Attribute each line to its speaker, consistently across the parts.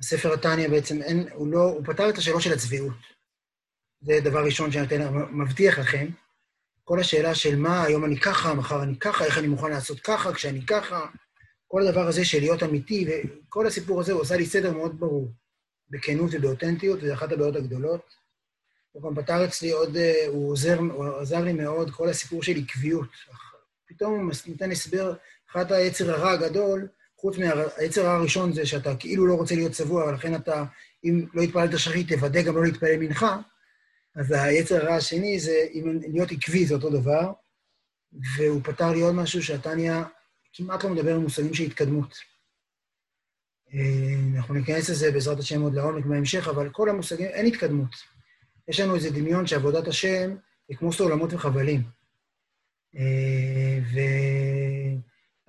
Speaker 1: הספר התניא בעצם אין, הוא לא, הוא פתר את השאלות של הצביעות. זה דבר ראשון שאני נותן, מבטיח לכם. כל השאלה של מה, היום אני ככה, מחר אני ככה, איך אני מוכן לעשות ככה, כשאני ככה, כל הדבר הזה של להיות אמיתי, וכל הסיפור הזה, הוא עשה לי סדר מאוד ברור, בכנות ובאותנטיות, וזו אחת הבעיות הגדולות. הוא גם פתר אצלי עוד, אה, הוא עוזר, הוא עזר לי מאוד, כל הסיפור של עקביות. פתאום הוא נותן הסבר, אחת היצר הרע הגדול, חוץ מהיצר הראשון זה שאתה כאילו לא רוצה להיות צבוע, ולכן אתה, אם לא התפללת שחרית, תוודא גם לא להתפלל מנחה. אז היצר הרע השני זה אם להיות עקבי, זה אותו דבר. והוא פתר לי עוד משהו, שהתניא כמעט לא מדבר על מושגים של התקדמות. אה, אנחנו ניכנס לזה בעזרת השם עוד לעומק בהמשך, אבל כל המושגים, אין התקדמות. יש לנו איזה דמיון שעבודת השם היא כמו סולמות וחבלים. אה,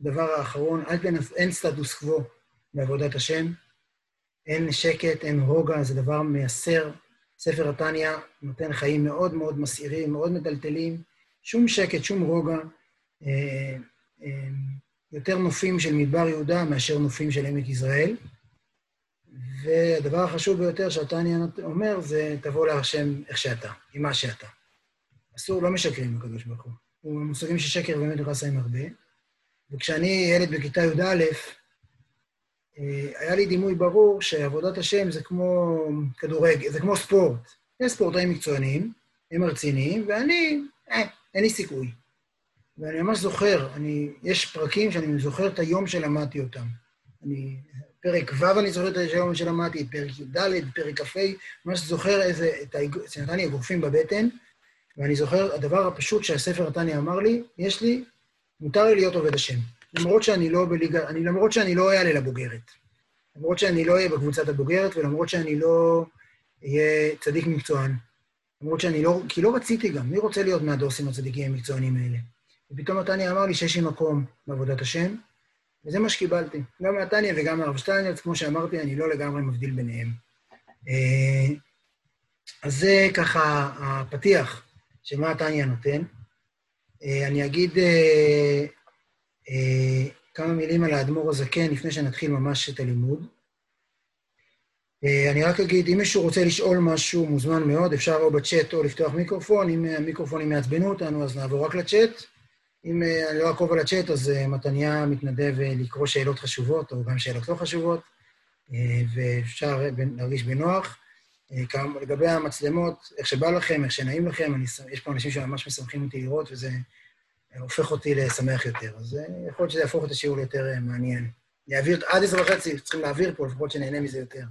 Speaker 1: וברררט, ב-85 יש נחש שמוריד אותך עד משבצת 7. אז יש לנו איזו תחושה שעבודת השם היא ככה, ואנחנו כל הזמן באיזה סרטים עם עצמנו בעניין הזה. אז גם את הסיפור הזה, הוא מתאר משחק אחר לגמרי. הוא דבר נוסף שהוא עושה, וגם כן אה, הוא מוציא את השקט מעבודת השם. עבודת השם לא נועדה להרגיע אותנו, ולא נועדה לעשות לנו חיים נוחים, ולעשות לנו שקט ורוגע. דבר האחרון, אל תנס, אין סטטוס קוו בעבודת השם, אין שקט, אין רוגע, זה דבר מייסר. ספר התניא נותן חיים מאוד מאוד מסעירים, מאוד מטלטלים, שום שקט, שום רוגע, אה, אה, יותר נופים של מדבר יהודה מאשר נופים של עמק יזרעאל. והדבר החשוב ביותר שהתניא אומר זה, תבוא להשם איך שאתה, עם מה שאתה. אסור, לא משקרים לקדוש ברוך הוא. הוא מושגים ששקר באמת נכנס להם הרבה. וכשאני ילד בכיתה י"א, אה, היה לי דימוי ברור שעבודת השם זה כמו כדורגל, זה כמו ספורט. יש ספורטאים מקצוענים, הם רציניים, ואני, אה, אין לי סיכוי. ואני ממש זוכר, אני, יש פרקים שאני זוכר את היום שלמדתי אותם. אני, פרק ו' אני זוכר את היום שלמדתי, פרק י"ד, פרק כ"ה, ממש זוכר איזה, את ה... שנתן לי אגרופים בבטן, ואני זוכר, הדבר הפשוט שהספר נתן לי אמר לי, יש לי, מותר לי להיות עובד השם. למרות שאני לא בליגה, אני, למרות שאני לא אעלה לבוגרת. למרות שאני לא אהיה בקבוצת הבוגרת, ולמרות שאני לא אהיה צדיק מקצוען. למרות שאני לא, כי לא רציתי גם, מי רוצה להיות מהדוסים הצדיקים המקצוענים האלה? ופתאום נתניה אמר לי שיש לי מקום בעבודת השם, וזה מה שקיבלתי. גם מהתניה וגם מהרב שטיינרץ, כמו שאמרתי, אני לא לגמרי מבדיל ביניהם. אה, אז זה ככה הפתיח של מה התניה נותן. אה, אני אגיד אה, כמה מילים על האדמו"ר הזקן לפני שנתחיל ממש את הלימוד. אני רק אגיד, אם מישהו רוצה לשאול משהו, מוזמן מאוד, אפשר או בצ'אט או לפתוח מיקרופון. אם המיקרופונים יעצבנו אותנו, אז נעבור רק לצ'אט. אם אה, אני לא אעקוב על הצ'אט, אז אה, מתניה מתנדב אה, לקרוא שאלות חשובות, או גם שאלות לא חשובות, ואפשר להרגיש בנוח. לגבי המצלמות, איך שבא לכם, איך שנעים לכם, אני, יש פה אנשים שממש משמחים אותי לראות, וזה הופך אותי לשמח יותר. אז יכול להיות שזה יהפוך את השיעור ליותר מעניין. יעביר עד עשר וחצי, צריכים להעביר פה, לפחות שנהנה מזה יותר.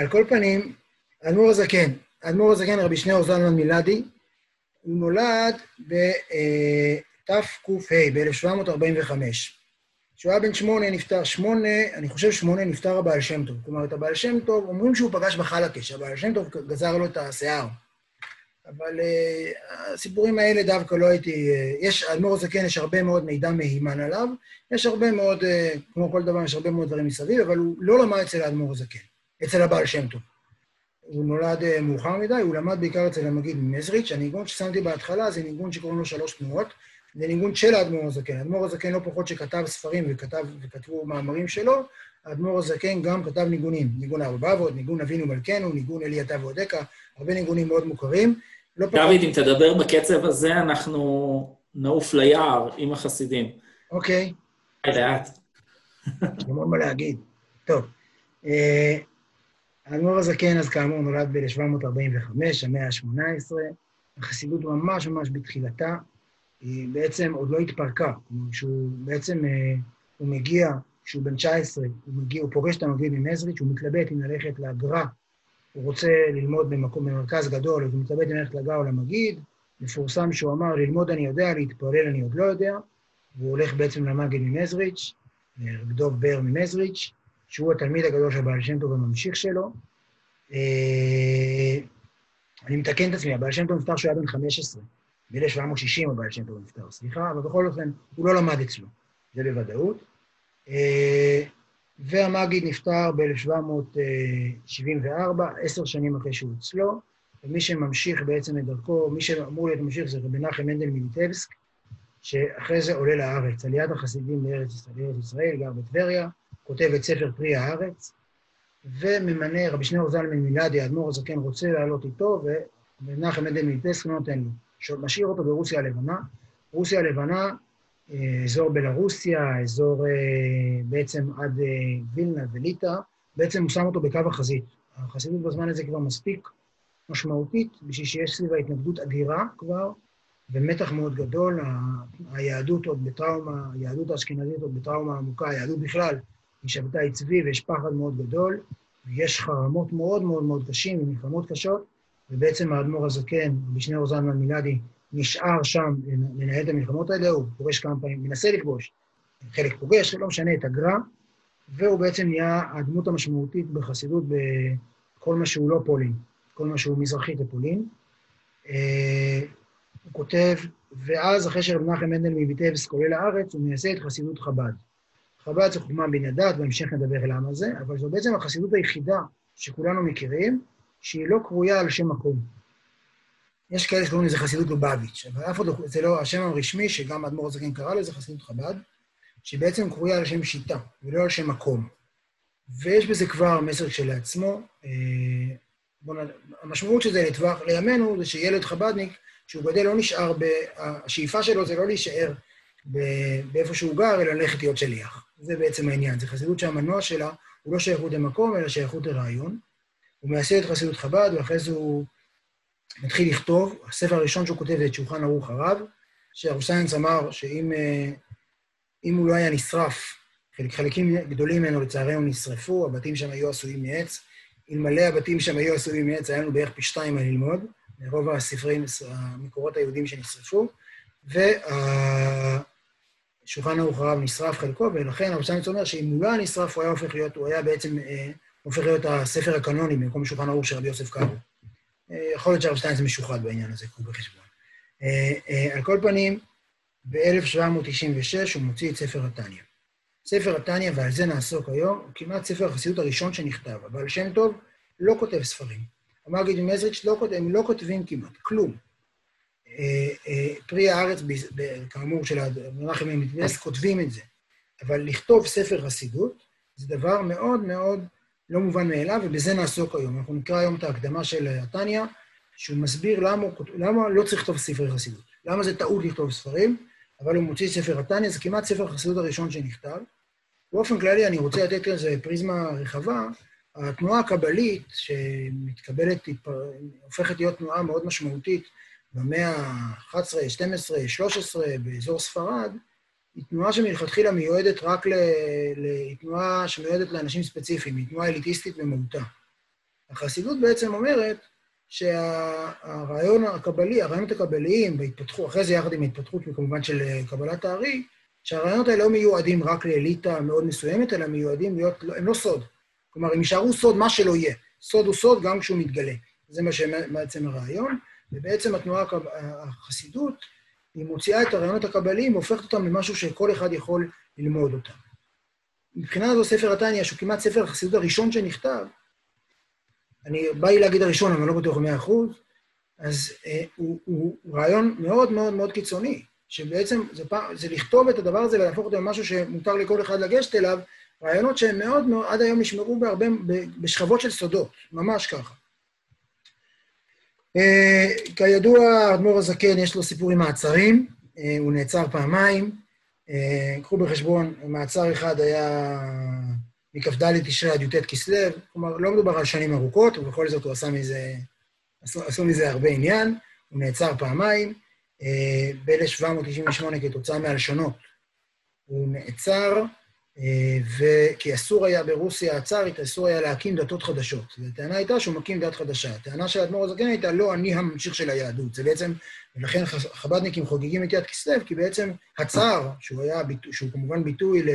Speaker 1: על כל פנים, האדמו"ר הזקן, האדמו"ר הזקן, רבי שניאור זלמן מילדי, הוא נולד בתק"ה, ב-1745. כשהוא היה בן שמונה, נפטר שמונה, אני חושב שמונה, נפטר הבעל שם טוב. כלומר, את הבעל שם טוב, אומרים שהוא פגש בחלקה, שהבעל שם טוב גזר לו את השיער. אבל uh, הסיפורים האלה דווקא לא הייתי... Uh, יש, האדמו"ר הזקן, יש הרבה מאוד מידע מהימן עליו, יש הרבה מאוד, uh, כמו כל דבר, יש הרבה מאוד דברים מסביב, אבל הוא לא למד אצל האדמו"ר הזקן, אצל הבעל שם טוב. הוא נולד אה, מאוחר מדי, הוא למד בעיקר אצל המגיד ממזריץ', הניגון ששמתי בהתחלה זה ניגון שקוראים לו שלוש תנועות, זה ניגון של האדמו"ר הזקן. האדמו"ר הזקן לא פחות שכתב ספרים וכתב, וכתבו מאמרים שלו, האדמו"ר הזקן גם כתב ניגונים, ניגון ארבע אבות, ניגון אבינו מלכנו, ניגון אלי אתה ועודקה, הרבה ניגונים מאוד מוכרים.
Speaker 2: לא דוד, אם תדבר בקצב הזה, אנחנו נעוף ליער עם החסידים.
Speaker 1: אוקיי.
Speaker 2: לאט.
Speaker 1: יש המון מה להגיד. טוב. אה, האדמו"ר הזקן, אז כאמור, נולד ב-1745, המאה ה-18. החסידות ממש ממש בתחילתה, היא בעצם עוד לא התפרקה. שהוא בעצם, אה, הוא מגיע, כשהוא בן 19, הוא מגיע, הוא פוגש את המגיד ממזריץ', הוא מתלבט אם ללכת לגר"א, הוא רוצה ללמוד במקום, במרכז גדול, אז הוא מתלבט אם ללכת לגר"א או למגיד. מפורסם שהוא אמר, ללמוד אני יודע, להתפלל אני עוד לא יודע, והוא הולך בעצם למגיד ממזריץ', דוב בר ממזריץ', שהוא התלמיד הגדול של הבעל שם טוב הממשיך שלו. אה, אני מתקן את עצמי, הבעל שם טוב נפטר כשהוא היה בן 15. ב-1760 הבעל שם טוב נפטר, סליחה, אבל בכל אופן, הוא לא למד אצלו, זה בוודאות. אה, והמגיד נפטר ב-1774, עשר שנים אחרי שהוא אצלו, ומי שממשיך בעצם את דרכו, מי שאמור להיות ממשיך זה רבי מנחם מנדל מליטבסק, שאחרי זה עולה לארץ, עליית החסידים לארץ ישראל, ישראל, גר בטבריה, כותב את ספר פרי הארץ, וממנה רבי שניאור זלמן מילדי, האדמו"ר הזקן רוצה לעלות איתו, ומנחם מנדל מליטבסק לא נותן לו. משאיר אותו ברוסיה הלבנה. רוסיה הלבנה אזור בלרוסיה, אזור אה, בעצם עד אה, וילנה וליטא, בעצם הוא שם אותו בקו החזית. החסידות בזמן הזה כבר מספיק משמעותית, בשביל שיש סביבה התנגדות אדירה כבר, ומתח מאוד גדול. היהדות עוד בטראומה, היהדות האשכנזית עוד בטראומה עמוקה, היהדות בכלל, היא שבתה עצבי ויש פחד מאוד גדול, ויש חרמות מאוד מאוד מאוד קשים ומלחמות קשות, ובעצם האדמו"ר הזקן, רבי שניאור זלמן מילדי, נשאר שם לנהל את המלחמות האלה, הוא פוגש כמה פעמים, מנסה לכבוש, חלק פוגש, לא משנה, את הגר"א, והוא בעצם נהיה הדמות המשמעותית בחסידות בכל מה שהוא לא פולין, כל מה שהוא מזרחית לפולין. אה, הוא כותב, ואז אחרי שרב מנחם מנדל מביטבסק עולה לארץ, הוא מייסד את חסידות חב"ד. חב"ד זה חוכמה בין הדת, בהמשך נדבר למה זה, אבל זו בעצם החסידות היחידה שכולנו מכירים, שהיא לא קרויה על שם מקום. יש כאלה שקוראים לזה חסידות לובביץ', אבל אף אחד לא, זה לא השם הרשמי, שגם האדמו"ר הזקן קרא לזה חסידות חב"ד, שבעצם קרויה על שם שיטה, ולא על שם מקום. ויש בזה כבר מסר כשלעצמו. אה, בוא נ... המשמעות של זה לטווח, לימינו, זה שילד חב"דניק, שהוא גדל לא נשאר, ב... השאיפה שלו זה לא להישאר ב... באיפה שהוא גר, אלא ללכת להיות שליח. זה בעצם העניין. זו חסידות שהמנוע שלה הוא לא שייכות למקום, אלא שייכות לרעיון. הוא מייסד את חסידות חב"ד, ואחרי זה הוא מתחיל לכתוב, הספר הראשון שהוא כותב זה את שולחן ערוך הרב, שהרב סיינס אמר שאם אה, הוא לא היה נשרף, חלק, חלקים גדולים ממנו לצערנו נשרפו, הבתים שם היו עשויים מעץ. אלמלא הבתים שם היו עשויים מעץ, היה לנו בערך פי שתיים מה ללמוד, מרוב הספרים, המקורות היהודים שנשרפו, ושולחן ערוך הרב נשרף חלקו, ולכן הרב סיינס אומר שאם הוא לא היה נשרף, הוא היה הופך להיות, הוא היה בעצם אה, הופך להיות הספר הקנוני במקום שולחן ערוך של רבי יוסף קארו. יכול להיות שהרב שטיינס משוחד בעניין הזה, קחו בחשבון. אה, אה, על כל פנים, ב-1796 הוא מוציא את ספר התניא. ספר התניא, ועל זה נעסוק היום, הוא כמעט ספר החסידות הראשון שנכתב, אבל שם טוב לא כותב ספרים. המגיד מזריץ' לא כותב, הם לא כותבים כמעט, כלום. אה, פרי הארץ, כאמור, של מנחם מתנס, כותבים את זה. אבל לכתוב ספר חסידות זה דבר מאוד מאוד לא מובן מאליו, ובזה נעסוק היום. אנחנו נקרא היום את ההקדמה של התניא, שהוא מסביר למה, למה לא צריך לכתוב ספרי חסידות. למה זה טעות לכתוב ספרים, אבל הוא מוציא ספר התניא, זה כמעט ספר החסידות הראשון שנכתב. באופן כללי, אני רוצה לתת לזה פריזמה רחבה. התנועה הקבלית, שמתקבלת, הופכת להיות תנועה מאוד משמעותית במאה ה-11, 12, 13, באזור ספרד, היא תנועה שמלכתחילה מיועדת רק ל... ל... היא תנועה שמיועדת לאנשים ספציפיים, היא תנועה אליטיסטית במהותה. החסידות בעצם אומרת שהרעיון הקבלי, הרעיונות הקבליים בהתפתחות, אחרי זה יחד עם ההתפתחות כמובן של קבלת הארי, שהרעיונות האלה לא מיועדים רק לאליטה מאוד מסוימת, אלא מיועדים להיות, הם לא סוד. כלומר, הם יישארו סוד מה שלא יהיה. סוד הוא סוד גם כשהוא מתגלה. זה מה שבעצם הרעיון, ובעצם התנועה, החסידות, היא מוציאה את הרעיונות הקבליים והופכת אותם למשהו שכל אחד יכול ללמוד אותם. מבחינה זו ספר התניא, שהוא כמעט ספר החסידות הראשון שנכתב, אני בא לי להגיד הראשון, אבל לא בטוח במאה אחוז, אז אה, הוא, הוא רעיון מאוד מאוד מאוד קיצוני, שבעצם זה, פעם, זה לכתוב את הדבר הזה ולהפוך אותו למשהו שמותר לכל אחד לגשת אליו, רעיונות שהם מאוד מאוד, עד היום נשמרו בהרבה, בשכבות של סודות, ממש ככה. אה, כידוע, האדמו"ר הזקן יש לו סיפור עם מעצרים, אה, הוא נעצר פעמיים. אה, קחו בחשבון, מעצר אחד היה מכ"ד תשרי עד י"ט כסלו, כלומר, לא מדובר על שנים ארוכות, ובכל זאת הוא עשה מזה, עשו, עשו מזה הרבה עניין. הוא נעצר פעמיים, ב-1798 כתוצאה מהלשונות. הוא נעצר, וכי אסור היה ברוסיה הצארית, אסור היה להקים דתות חדשות. והטענה הייתה שהוא מקים דת חדשה. הטענה של האדמו"ר הזקן הייתה, לא, אני הממשיך של היהדות. זה בעצם, ולכן חב"דניקים חוגגים את יד כסלו, כי בעצם הצאר, שהוא היה, שהוא כמובן ביטוי ל,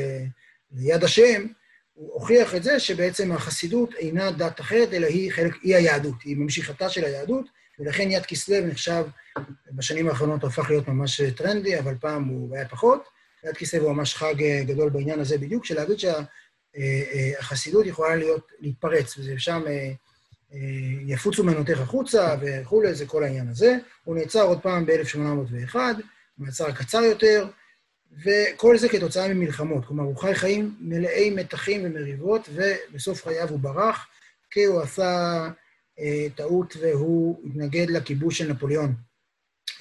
Speaker 1: ליד השם, הוא הוכיח את זה שבעצם החסידות אינה דת אחרת, אלא היא חלק, היא היהדות, היא ממשיכתה של היהדות, ולכן יד כסלו נחשב, בשנים האחרונות הוא הפך להיות ממש טרנדי, אבל פעם הוא היה פחות. יד כסלו הוא ממש חג גדול בעניין הזה בדיוק, של להגיד שהחסידות יכולה להיות, להתפרץ, ושם יפוצו מנותיך החוצה וכולי, זה כל העניין הזה. הוא נעצר עוד פעם ב-1801, מעצר קצר יותר, וכל זה כתוצאה ממלחמות. כלומר, הוא חי חיים מלאי מתחים ומריבות, ובסוף חייו הוא ברח, כי הוא עשה אה, טעות והוא התנגד לכיבוש של נפוליאון.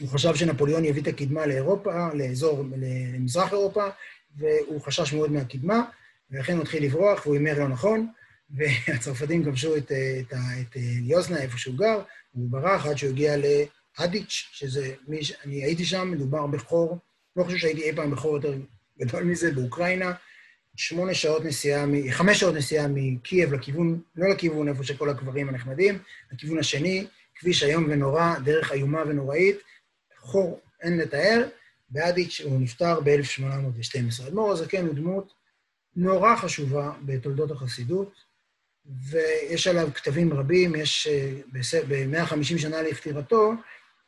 Speaker 1: הוא חשב שנפוליאון יביא את הקדמה לאירופה, לאזור, למזרח אירופה, והוא חשש מאוד מהקדמה, ולכן הוא התחיל לברוח, והוא הימר לא נכון, והצרפתים כבשו את, את, את, את יוזנה, איפה שהוא גר, והוא ברח עד שהוא הגיע לאדיץ', שזה, מי, אני הייתי שם, מדובר בחור לא חושב שהייתי אי פעם בחור יותר גדול מזה, באוקראינה. שמונה שעות נסיעה, חמש שעות נסיעה מקייב לכיוון, לא לכיוון איפה שכל הקברים הנחמדים, לכיוון השני, כביש איום ונורא, דרך איומה ונוראית, חור, אין לתאר. באדיץ' הוא נפטר ב-1812. אדמו"ר הזקן הוא דמות נורא חשובה בתולדות החסידות, ויש עליו כתבים רבים, יש אה, ב-150 שנה לפטירתו,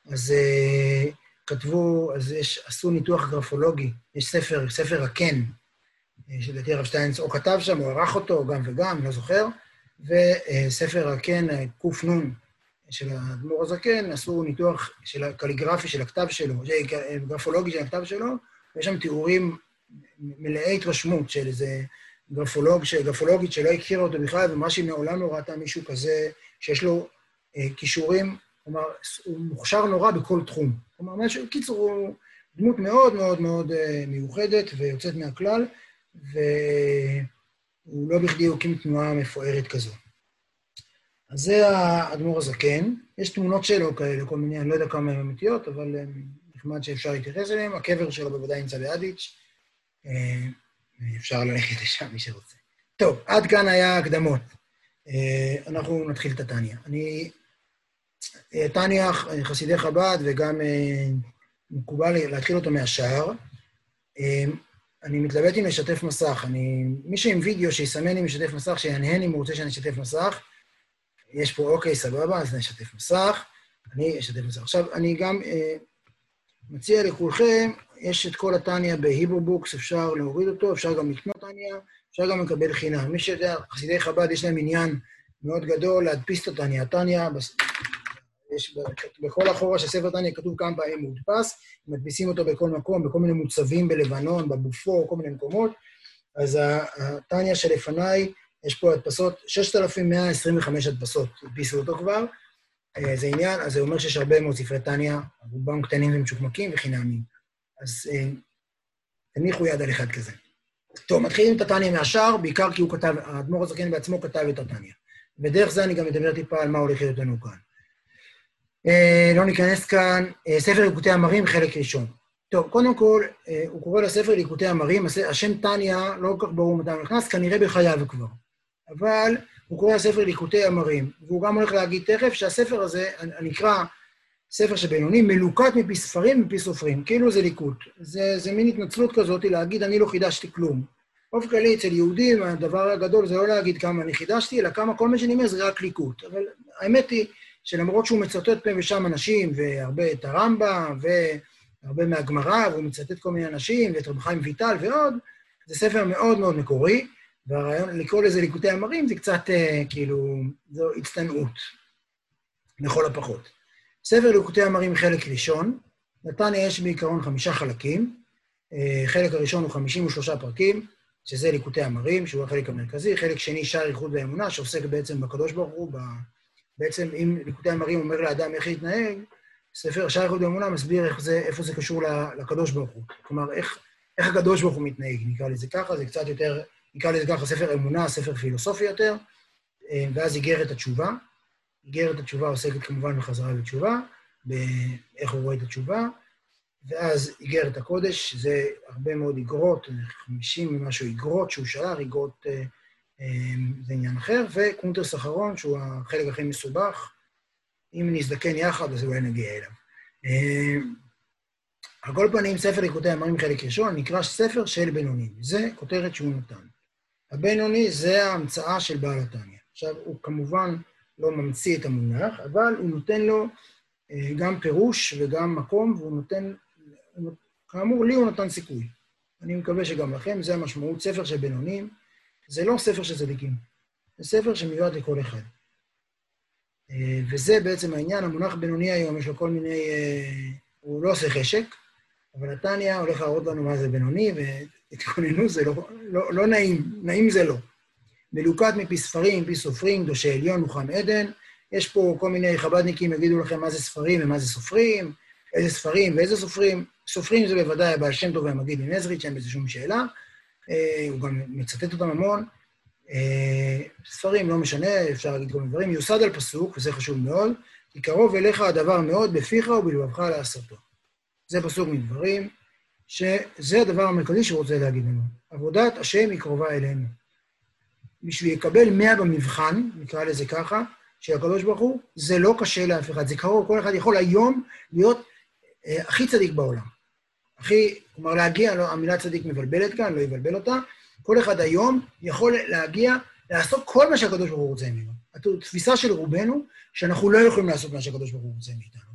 Speaker 1: אז אה, כתבו, אז יש, עשו ניתוח גרפולוגי, יש ספר, ספר הקן, אה, שלדעתי הרב שטיינץ או כתב שם, או ערך אותו, גם וגם, לא זוכר, וספר הקן, קנ, של האדמו"ר הזקן, עשו ניתוח של הקליגרפי של הכתב שלו, גרפולוגי של הכתב שלו, ויש שם תיאורים מלאי התרשמות של איזה גרפולוג, גרפולוגית שלא הכירה אותו בכלל, ומה שהיא מעולם לא ראתה מישהו כזה, שיש לו אה, כישורים כלומר, הוא מוכשר נורא בכל תחום. כלומר, משהו, בקיצור, הוא דמות מאוד מאוד מאוד אה, מיוחדת ויוצאת מהכלל, והוא לא בכדי הקים תנועה מפוארת כזו. אז זה האדמו"ר הזקן. יש תמונות שלו כאלה, כל מיני, אני לא יודע כמה הן אמיתיות, אבל נחמד שאפשר להתייחס אליהן. הקבר שלו בוודאי נמצא באדיץ', אה, אפשר ללכת לשם, מי שרוצה. טוב, עד כאן היה הקדמות. אה, אנחנו נתחיל את התניא. אני טניה, חסידי חב"ד, וגם אה, מקובל להתחיל אותו מהשער. אה, אני מתלבט אם לשתף מסך. אני, מי שעם וידאו, שיסמן אם לשתף מסך, שיהנהן אם הוא רוצה שאני אשתף מסך. יש פה, אוקיי, סבבה, אז נשתף מסך. אני אשתף מסך. עכשיו, אני גם אה, מציע לכולכם, יש את כל התניא ב HebrewBooks, אפשר להוריד אותו, אפשר גם לקנות תניא, אפשר גם לקבל חינם. מי שיודע, חסידי חב"ד יש להם עניין מאוד גדול להדפיס את התניא. התניא, יש בכל אחורה של ספר תניא כתוב כמה פעמים מודפס, מדפיסים אותו בכל מקום, בכל מיני מוצבים בלבנון, בבופור, כל מיני מקומות. אז התניא שלפניי, יש פה הדפסות, 6,125 הדפסות, הדפיסו אותו כבר. אה, זה עניין, אז זה אומר שיש הרבה מאוד ספרי תניא, רובם קטנים ומשוקמקים וחינמים. אז אה, תניחו יד על אחד כזה. טוב, מתחילים את התניא מהשאר, בעיקר כי הוא כתב, האדמו"ר הזקן בעצמו כתב את התניא. ודרך זה אני גם מדבר טיפה על מה הולך להיות לנו כאן. אה, לא ניכנס כאן, אה, ספר ליקוטי אמרים, חלק ראשון. טוב, קודם כל, אה, הוא קורא לספר ליקוטי אמרים, השם טניה לא כל כך ברור מתי הוא נכנס, כנראה בחייו כבר. אבל הוא קורא לספר ליקוטי אמרים, והוא גם הולך להגיד תכף שהספר הזה, הנקרא ספר שבינוני, מלוקט מפי ספרים ומפי סופרים, כאילו זה ליקוט. זה, זה מין התנצלות כזאת להגיד, אני לא חידשתי כלום. באופן כללי, אצל יהודים, הדבר הגדול זה לא להגיד כמה אני חידשתי, אלא כמה כל מה שאני אומר זה רק ליקוט. אבל האמת היא שלמרות שהוא מצטט פה ושם אנשים, והרבה את הרמב"ם, והרבה מהגמרא, והוא מצטט כל מיני אנשים, ואת רב חיים ויטל ועוד, זה ספר מאוד מאוד מקורי, והרעיון לקרוא לזה ליקוטי אמרים זה קצת אה, כאילו, זו הצטנעות, לכל הפחות. ספר ליקוטי אמרים חלק ראשון, נתניה יש בעיקרון חמישה חלקים, אה, חלק הראשון הוא 53 פרקים, שזה ליקוטי אמרים, שהוא החלק המרכזי, חלק שני שער איחוד ואמונה, שעוסק בעצם בקדוש ברוך הוא, בעצם אם ליקוטי המרים אומר לאדם איך להתנהג, ספר שער איחוד ואמונה מסביר איך זה, איפה זה קשור לקדוש ברוך הוא. כלומר, איך, איך הקדוש ברוך הוא מתנהג, נקרא לזה ככה, זה קצת יותר, נקרא לזה ככה, ספר אמונה, ספר פילוסופי יותר, אה, ואז איגרת התשובה. איגרת התשובה עוסקת כמובן בחזרה לתשובה, באיך הוא רואה את התשובה, ואז איגרת הקודש, שזה הרבה מאוד איגרות, 50 ומשהו איגרות שהוא שלח, איגרות... אה, אמ, זה עניין אחר, וקונטרס אחרון, שהוא החלק הכי מסובך. אם נזדקן יחד, אז אולי נגיע אליו. אמ, על כל פנים, ספר ליקוטי אמרים חלק ראשון נקרא ספר של בינונים. זה כותרת שהוא נתן. הבינוני זה ההמצאה של בעל התניא. עכשיו, הוא כמובן לא ממציא את המונח, אבל הוא נותן לו אה, גם פירוש וגם מקום, והוא נותן, כאמור, לי הוא נתן סיכוי. אני מקווה שגם לכם, זה המשמעות, ספר של בינונים. זה לא ספר של צדיקים, זה ספר שמיועד לכל אחד. אה, וזה בעצם העניין, המונח בינוני היום, יש לו כל מיני... אה, הוא לא עושה חשק, אבל נתניה הולך להראות לנו מה זה בינוני, ותתכוננו, זה לא, לא, לא נעים, נעים זה לא. מלוקט מפי ספרים, מפי סופרים, קדושי עליון, מוחם עדן. יש פה כל מיני חב"דניקים יגידו לכם מה זה ספרים ומה זה סופרים, איזה ספרים ואיזה סופרים. סופרים זה בוודאי הבעל שם טוב והמגיד ממזריץ', אין בזה שום שאלה. אה, הוא גם מצטט אותם המון. אה, ספרים, לא משנה, אפשר להגיד כל מיני דברים. יוסד על פסוק, וזה חשוב מאוד, כי קרוב אליך הדבר מאוד בפיך ובלבבך לעשותו. זה פסוק מדברים, שזה הדבר המרכזי שהוא רוצה להגיד לנו. עבודת השם היא קרובה אלינו. בשביל לקבל מאה במבחן, נקרא לזה ככה, של הקדוש ברוך הוא, זה לא קשה לאף אחד, זה קרוב, כל אחד יכול היום להיות אה, הכי צדיק בעולם. הכי, כלומר להגיע, לא, המילה צדיק מבלבלת כאן, לא יבלבל אותה, כל אחד היום יכול להגיע, לעשות כל מה שהקדוש ברוך הוא רוצה ממנו. התפיסה של רובנו, שאנחנו לא יכולים לעשות מה שהקדוש ברוך הוא רוצה מאיתנו.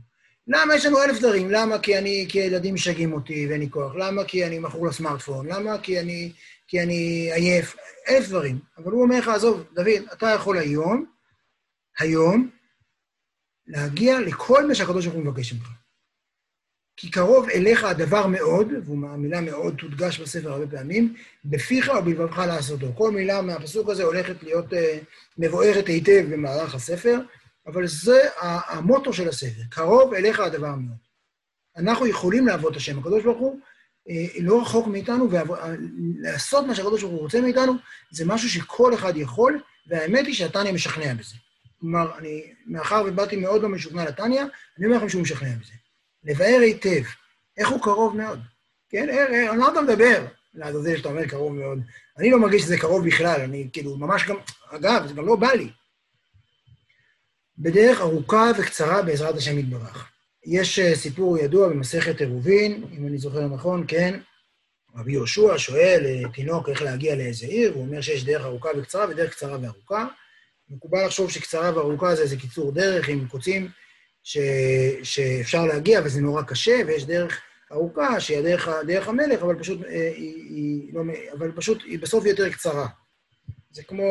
Speaker 1: למה יש לנו אלף דברים? למה? כי אני, כי הילדים משגעים אותי ואין לי כוח. למה? כי אני מכור לסמארטפון. למה? כי אני, כי אני עייף. אלף דברים. אבל הוא אומר לך, עזוב, דוד, אתה יכול היום, היום, להגיע לכל מה שהקדוש ברוך הוא מבקש ממך. כי קרוב אליך הדבר מאוד, והמילה מאוד תודגש בספר הרבה פעמים, בפיך ובלבבך לעשותו. כל מילה מהפסוק הזה הולכת להיות uh, מבוארת היטב במהלך הספר, אבל זה המוטו של הספר, קרוב אליך הדבר מאוד. אנחנו יכולים לעבוד את השם, הקדוש ברוך הוא אה, לא רחוק מאיתנו, ולעשות מה שהקדוש ברוך הוא רוצה מאיתנו, זה משהו שכל אחד יכול, והאמת היא שהתניא משכנע בזה. כלומר, אני, מאחר ובאתי מאוד לא משוכנע לתניא, אני אומר לכם שהוא משכנע בזה. לבאר היטב, איך הוא קרוב מאוד. כן, על מה אתה מדבר? לעזאזל שאתה אומר קרוב מאוד. אני לא מרגיש שזה קרוב בכלל, אני כאילו ממש גם, אגב, זה גם לא בא לי. בדרך ארוכה וקצרה בעזרת השם יתברך. יש אה, סיפור ידוע במסכת עירובין, אם אני זוכר נכון, כן, רבי יהושע שואל אה, תינוק איך להגיע לאיזה עיר, הוא אומר שיש דרך ארוכה וקצרה ודרך קצרה וארוכה. מקובל לחשוב שקצרה וארוכה זה איזה קיצור דרך עם קוצים ש... שאפשר להגיע וזה נורא קשה, ויש דרך ארוכה שהיא הדרך, דרך המלך, אבל פשוט, אה, היא, היא, לא, אבל פשוט היא בסוף יותר קצרה. זה כמו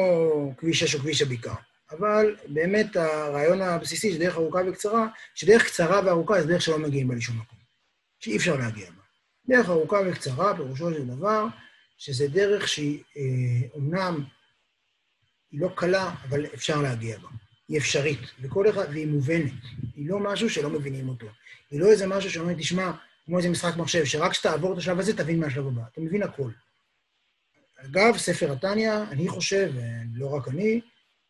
Speaker 1: כביש 6 או כביש הבקעה. אבל באמת הרעיון הבסיסי של דרך ארוכה וקצרה, שדרך קצרה וארוכה זה דרך שלא מגיעים בה לשום מקום, שאי אפשר להגיע בה. דרך ארוכה וקצרה, פירושו של דבר, שזה דרך שהיא אה, אומנם היא לא קלה, אבל אפשר להגיע בה. היא אפשרית, וכל אחד, והיא מובנת. היא לא משהו שלא מבינים אותו. היא לא איזה משהו שאומרים, תשמע, כמו איזה משחק מחשב, שרק כשתעבור את השלב הזה, תבין מה השלב הבא. אתה מבין הכל. אגב, ספר התניא, אני חושב, ולא רק אני,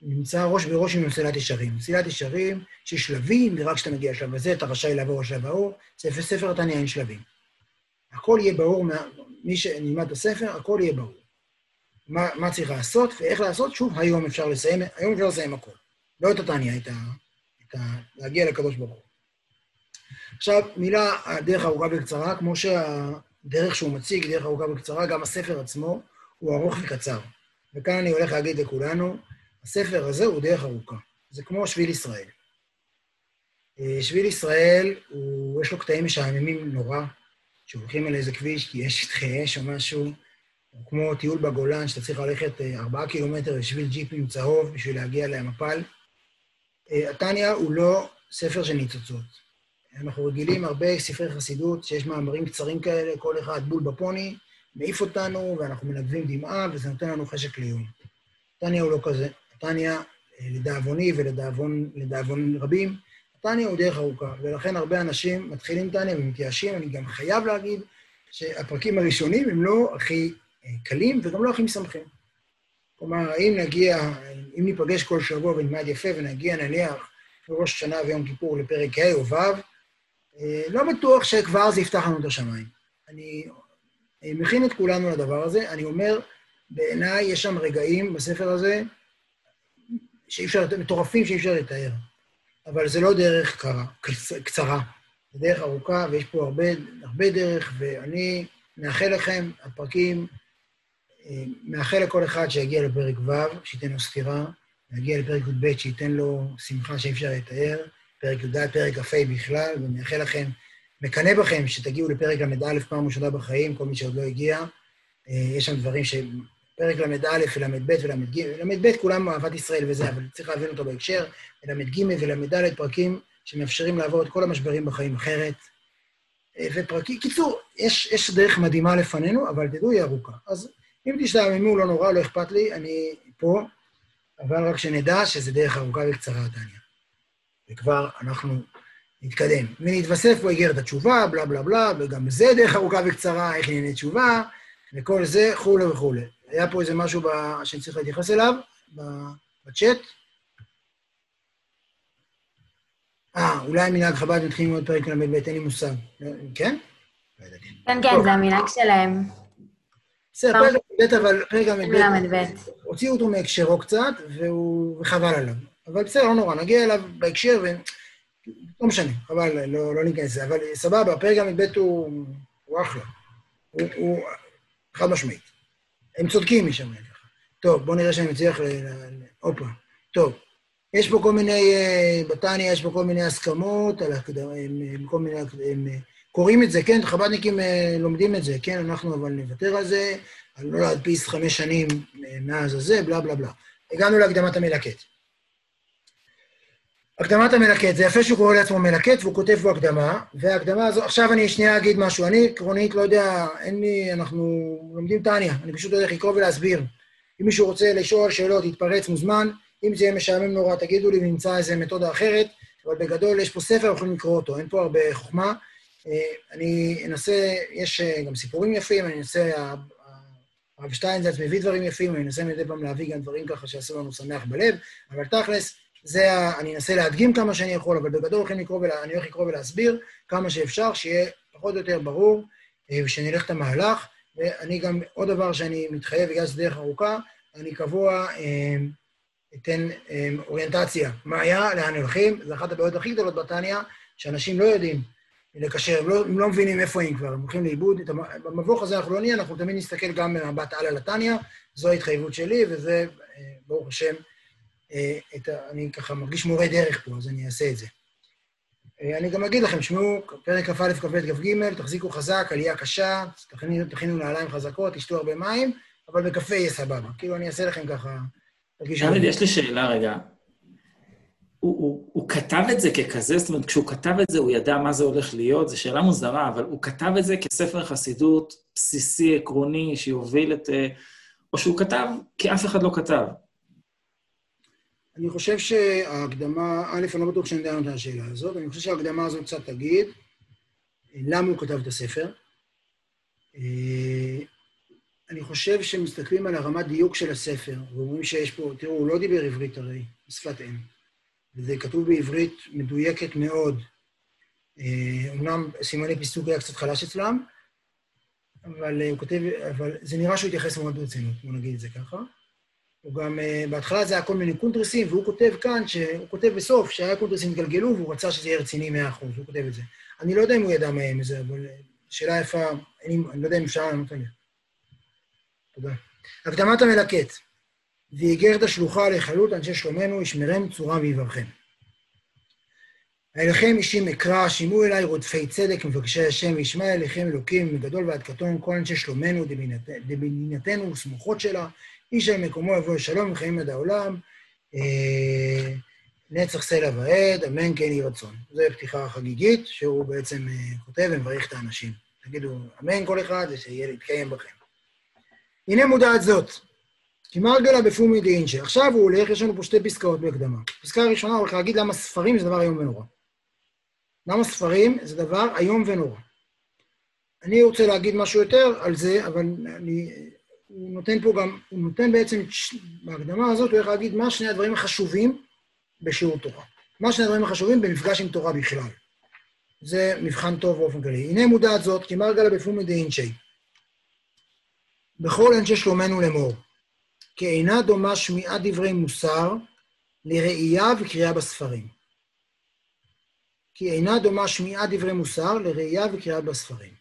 Speaker 1: נמצא ראש בראש עם מסילת ישרים. מסילת ישרים שיש שלבים, ורק כשאתה מגיע לשלב הזה, אתה רשאי לעבור לשלב ההוא. ספר ספר התניא אין שלבים. הכל יהיה ברור, מי שנלמד את הספר, הכל יהיה ברור. מה, מה צריך לעשות ואיך לעשות, שוב, היום אפשר לסיים, היום אפשר לסיים הכל. לא את התניא, את ה... את ה... להגיע לקדוש ברוך הוא. עכשיו, מילה, דרך ארוכה וקצרה, כמו שהדרך שהוא מציג, דרך ארוכה וקצרה, גם הספר עצמו הוא ארוך וקצר. וכאן אני הולך להגיד לכולנו, הספר הזה הוא דרך ארוכה. זה כמו שביל ישראל. אה, שביל ישראל, הוא, יש לו קטעים משעממים נורא, שהולכים על איזה כביש כי יש שטחי אש או משהו, או כמו טיול בגולן, שאתה צריך ללכת אה, ארבעה קילומטר לשביל ג'יפים צהוב בשביל להגיע למפל. אה, התניא הוא לא ספר של ניצוצות. אנחנו רגילים הרבה ספרי חסידות, שיש מאמרים קצרים כאלה, כל אחד בול בפוני, מעיף אותנו, ואנחנו מנגבים דמעה, וזה נותן לנו חשק לעיון. תניא הוא לא כזה. תניא, אה, לדאבוני ולדאבון רבים, תניא הוא דרך ארוכה, ולכן הרבה אנשים מתחילים תניא ומתייאשים. אני גם חייב להגיד שהפרקים הראשונים הם לא הכי אה, קלים וגם לא הכי משמחים. כלומר, אם נגיע, אם ניפגש כל שבוע ונלמד יפה ונגיע נניח בראש השנה ויום כיפור לפרק ה' או ו', אה, לא בטוח שכבר זה יפתח לנו את השמיים. אני מכין את כולנו לדבר הזה, אני אומר, בעיניי יש שם רגעים בספר הזה שאי אפשר, מטורפים שאי אפשר לתאר. אבל זה לא דרך קרה, קצרה, זה דרך ארוכה, ויש פה הרבה, הרבה דרך, ואני מאחל לכם, הפרקים אה, מאחל לכל אחד שיגיע לפרק ו', שייתן לו סקירה, יגיע לפרק י"ב, שייתן לו שמחה שאי אפשר לתאר, פרק י"ד, פרק כ"ה בכלל, ומאחל לכם, מקנא בכם שתגיעו לפרק ל"א פעם ראשונה בחיים, כל מי שעוד לא הגיע. אה, יש שם דברים ש... פרק ל"א ול"ב ול"ג, ל"ב כולם אהבת ישראל וזה, אבל צריך להבין אותו בהקשר, ול"ג ול"ד פרקים שמאפשרים לעבור את כל המשברים בחיים אחרת. אה, ופרקים, קיצור, יש, יש דרך מדהימה לפנינו, אבל תדעו, היא ארוכה. אז אם תשתעממו, לא נורא, לא אכפת לי, אני פה, אבל רק שנדע שזה דרך ארוכה וקצרה, דניה. וכבר אנחנו נתקדם. ונתווסף פה איגרת התשובה, בלה בלה בלה, וגם זה דרך ארוכה וקצרה, איך ענייני תשובה, וכל זה, כולי וכולי. היה פה איזה משהו שאני צריך להתייחס אליו, בצ'אט. אה, אולי מנהג חב"ד מתחילים עוד פרק ל"ב, אין לי מושג. כן?
Speaker 3: כן, כן, זה המנהג שלהם.
Speaker 1: בסדר, פרק ל"ב, אבל פרק ל"ב, הוציאו אותו מהקשרו קצת, וחבל עליו. אבל בסדר, לא נורא, נגיע אליו בהקשר, ו... לא משנה, חבל, לא, לא ניכנס לזה. אבל סבבה, פרק ל"ב הוא, אחלה. הוא חד משמעית. הם צודקים מי שאומר ככה. טוב, בואו נראה שאני מצליח ל... הופה. טוב, יש פה כל מיני, אה, בתניא יש פה כל מיני הסכמות, על הקדמה, הם כל מיני, הם קוראים את זה, כן, חב"דניקים אה, לומדים את זה, כן, אנחנו אבל נוותר על זה, על לא להדפיס חמש שנים אה, מאז הזה, בלה בלה בלה. הגענו להקדמת המלקט. הקדמת המלקט, זה יפה שהוא קורא לעצמו מלקט והוא כותב בו הקדמה, וההקדמה הזו, עכשיו אני שנייה אגיד משהו, אני עקרונית לא יודע, אין לי, אנחנו לומדים טניה, אני פשוט לא יודע איך לקרוא ולהסביר. אם מישהו רוצה לשאול שאלות, יתפרץ, מוזמן, אם זה יהיה משעמם נורא, תגידו לי ונמצא איזה מתודה אחרת, אבל בגדול יש פה ספר, יכולים לקרוא אותו, אין פה הרבה חוכמה. אה, אני אנסה, יש אה, גם סיפורים יפים, אני אנסה, הרב שטיינזלץ מביא דברים יפים, אני אנסה מדי פעם להביא גם דברים ככה שיעשו לנו שמח בלב, אבל תכלס, זה, ה... אני אנסה להדגים כמה שאני יכול, אבל בגדול ולה... אני הולך לקרוא ולהסביר כמה שאפשר, שיהיה פחות או יותר ברור, אה, ושנלך את המהלך. ואני גם, עוד דבר שאני מתחייב, בגלל שזו דרך ארוכה, אני קבוע אה, אתן אה, אוריינטציה. מה היה, לאן הולכים, זו אחת הבעיות הכי גדולות בתניא, שאנשים לא יודעים לקשר, הם לא, הם לא מבינים איפה הם כבר, הם הולכים לאיבוד. במבוך הזה אנחנו לא נהיה, אנחנו תמיד נסתכל גם במבט על על התניא, זו ההתחייבות שלי, וזה, ברוך השם, אה, ה... אני ככה מרגיש מורה דרך פה, אז אני אעשה את זה. אה, אני גם אגיד לכם, שמעו, פרק כ"א, כ"ב, כ"ג, תחזיקו חזק, עלייה קשה, תכינו, תכינו נעליים חזקות, תשתו הרבה מים, אבל בקפה יהיה סבבה. כאילו, אני אעשה לכם ככה.
Speaker 2: דוד, יש לי שאלה רגע. הוא, הוא, הוא כתב את זה ככזה, זאת אומרת, כשהוא כתב את זה, הוא ידע מה זה הולך להיות, זו שאלה מוזרה, אבל הוא כתב את זה כספר חסידות בסיסי, עקרוני, שיוביל את... אה, או שהוא כתב כי אף אחד לא כתב.
Speaker 1: אני חושב שההקדמה, א', אני לא בטוח שאני יודע על השאלה הזאת, אני חושב שההקדמה הזאת קצת תגיד למה הוא כתב את הספר. אה, אני חושב שמסתכלים על הרמת דיוק של הספר, ואומרים שיש פה, תראו, הוא לא דיבר עברית הרי, שפת אם. וזה כתוב בעברית מדויקת מאוד. אומנם אה, סימני פיסוק היה קצת חלש אצלם, אבל הוא כותב, אבל זה נראה שהוא התייחס מאוד ברצינות, בוא נגיד את זה ככה. הוא גם, אה, בהתחלה זה היה כל מיני קונטרסים, והוא כותב כאן, שהוא כותב בסוף, שהיה קונטרסים התגלגלו, והוא רצה שזה יהיה רציני 100%, הוא כותב את זה. אני לא יודע אם הוא ידע את זה, אבל אה, שאלה יפה, אני, אני לא יודע אם אפשר לענות עליה. תודה. הקדמת המלקט. ואיגרת השלוחה לחלות אנשי שלומנו, ישמרם צורם ויברכם. אליכם אישים אקרא, שמעו אליי רודפי צדק, מבקשי השם, וישמע אליכם אלוקים, מגדול ועד קטון, כל אנשי שלומנו, דבינתנו ושמחות שלה, איש על מקומו יבוא לשלום וחיים עד העולם, אה, נצח סלע ועד, אמן כן יהי רצון. זו פתיחה חגיגית, שהוא בעצם אה, כותב ומברך את האנשים. תגידו אמן כל אחד, ושיהיה להתקיים בכם. הנה מודעת זאת, כי מרגלה בפומי דאינשה. עכשיו הוא הולך, יש לנו פה שתי פסקאות בהקדמה. פסקה הראשונה הוא הולך להגיד למה ספרים זה דבר איום ונורא. למה ספרים זה דבר איום ונורא. אני רוצה להגיד משהו יותר על זה, אבל אני הוא נותן פה גם, הוא נותן בעצם, בהקדמה הזאת הוא הולך להגיד מה שני הדברים החשובים בשיעור תורה. מה שני הדברים החשובים במפגש עם תורה בכלל. זה מבחן טוב באופן כללי. הנה מודעת זאת, כי מרגלה בפומי דאינשי. בכל אנשי שלומנו לאמור, כי אינה דומה שמיעת דברי מוסר לראייה וקריאה בספרים. כי אינה דומה שמיעת דברי מוסר לראייה וקריאה בספרים.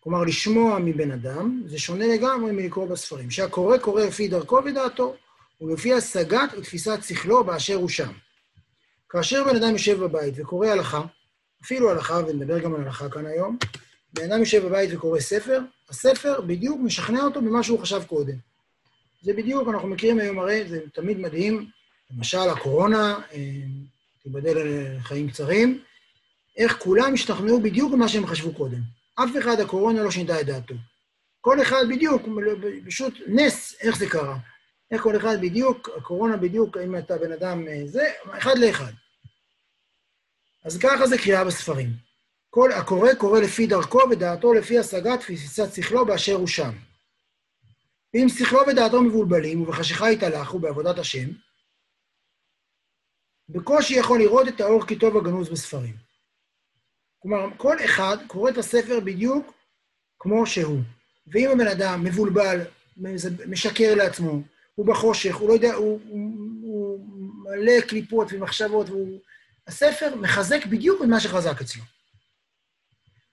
Speaker 1: כלומר, לשמוע מבן אדם, זה שונה לגמרי מלקרוא בספרים. שהקורא קורא לפי דרכו ודעתו, ולפי השגת ותפיסת שכלו באשר הוא שם. כאשר בן אדם יושב בבית וקורא הלכה, אפילו הלכה, ונדבר גם על הלכה כאן היום, בן אדם יושב בבית וקורא ספר, הספר בדיוק משכנע אותו במה שהוא חשב קודם. זה בדיוק, אנחנו מכירים היום הרי, זה תמיד מדהים, למשל הקורונה, אה, תיבדל לחיים קצרים, איך כולם השתכנעו בדיוק במה שהם חשבו קודם. אף אחד הקורונה לא שינתה את דעתו. כל אחד בדיוק, פשוט נס, איך זה קרה. איך כל אחד בדיוק, הקורונה בדיוק, אם אתה בן אדם אה, זה, אחד לאחד. אז ככה זה קריאה בספרים. כל הקורא קורא לפי דרכו ודעתו לפי השגת תפיסת שכלו באשר הוא שם. ואם שכלו ודעתו מבולבלים ובחשיכה יתהלכו בעבודת השם, בקושי יכול לראות את האור כי טוב הגנוז בספרים. כלומר, כל אחד קורא את הספר בדיוק כמו שהוא. ואם הבן אדם מבולבל, משקר לעצמו, הוא בחושך, הוא לא יודע, הוא, הוא, הוא מלא קליפות ומחשבות, והוא... הספר מחזק בדיוק את מה שחזק אצלו.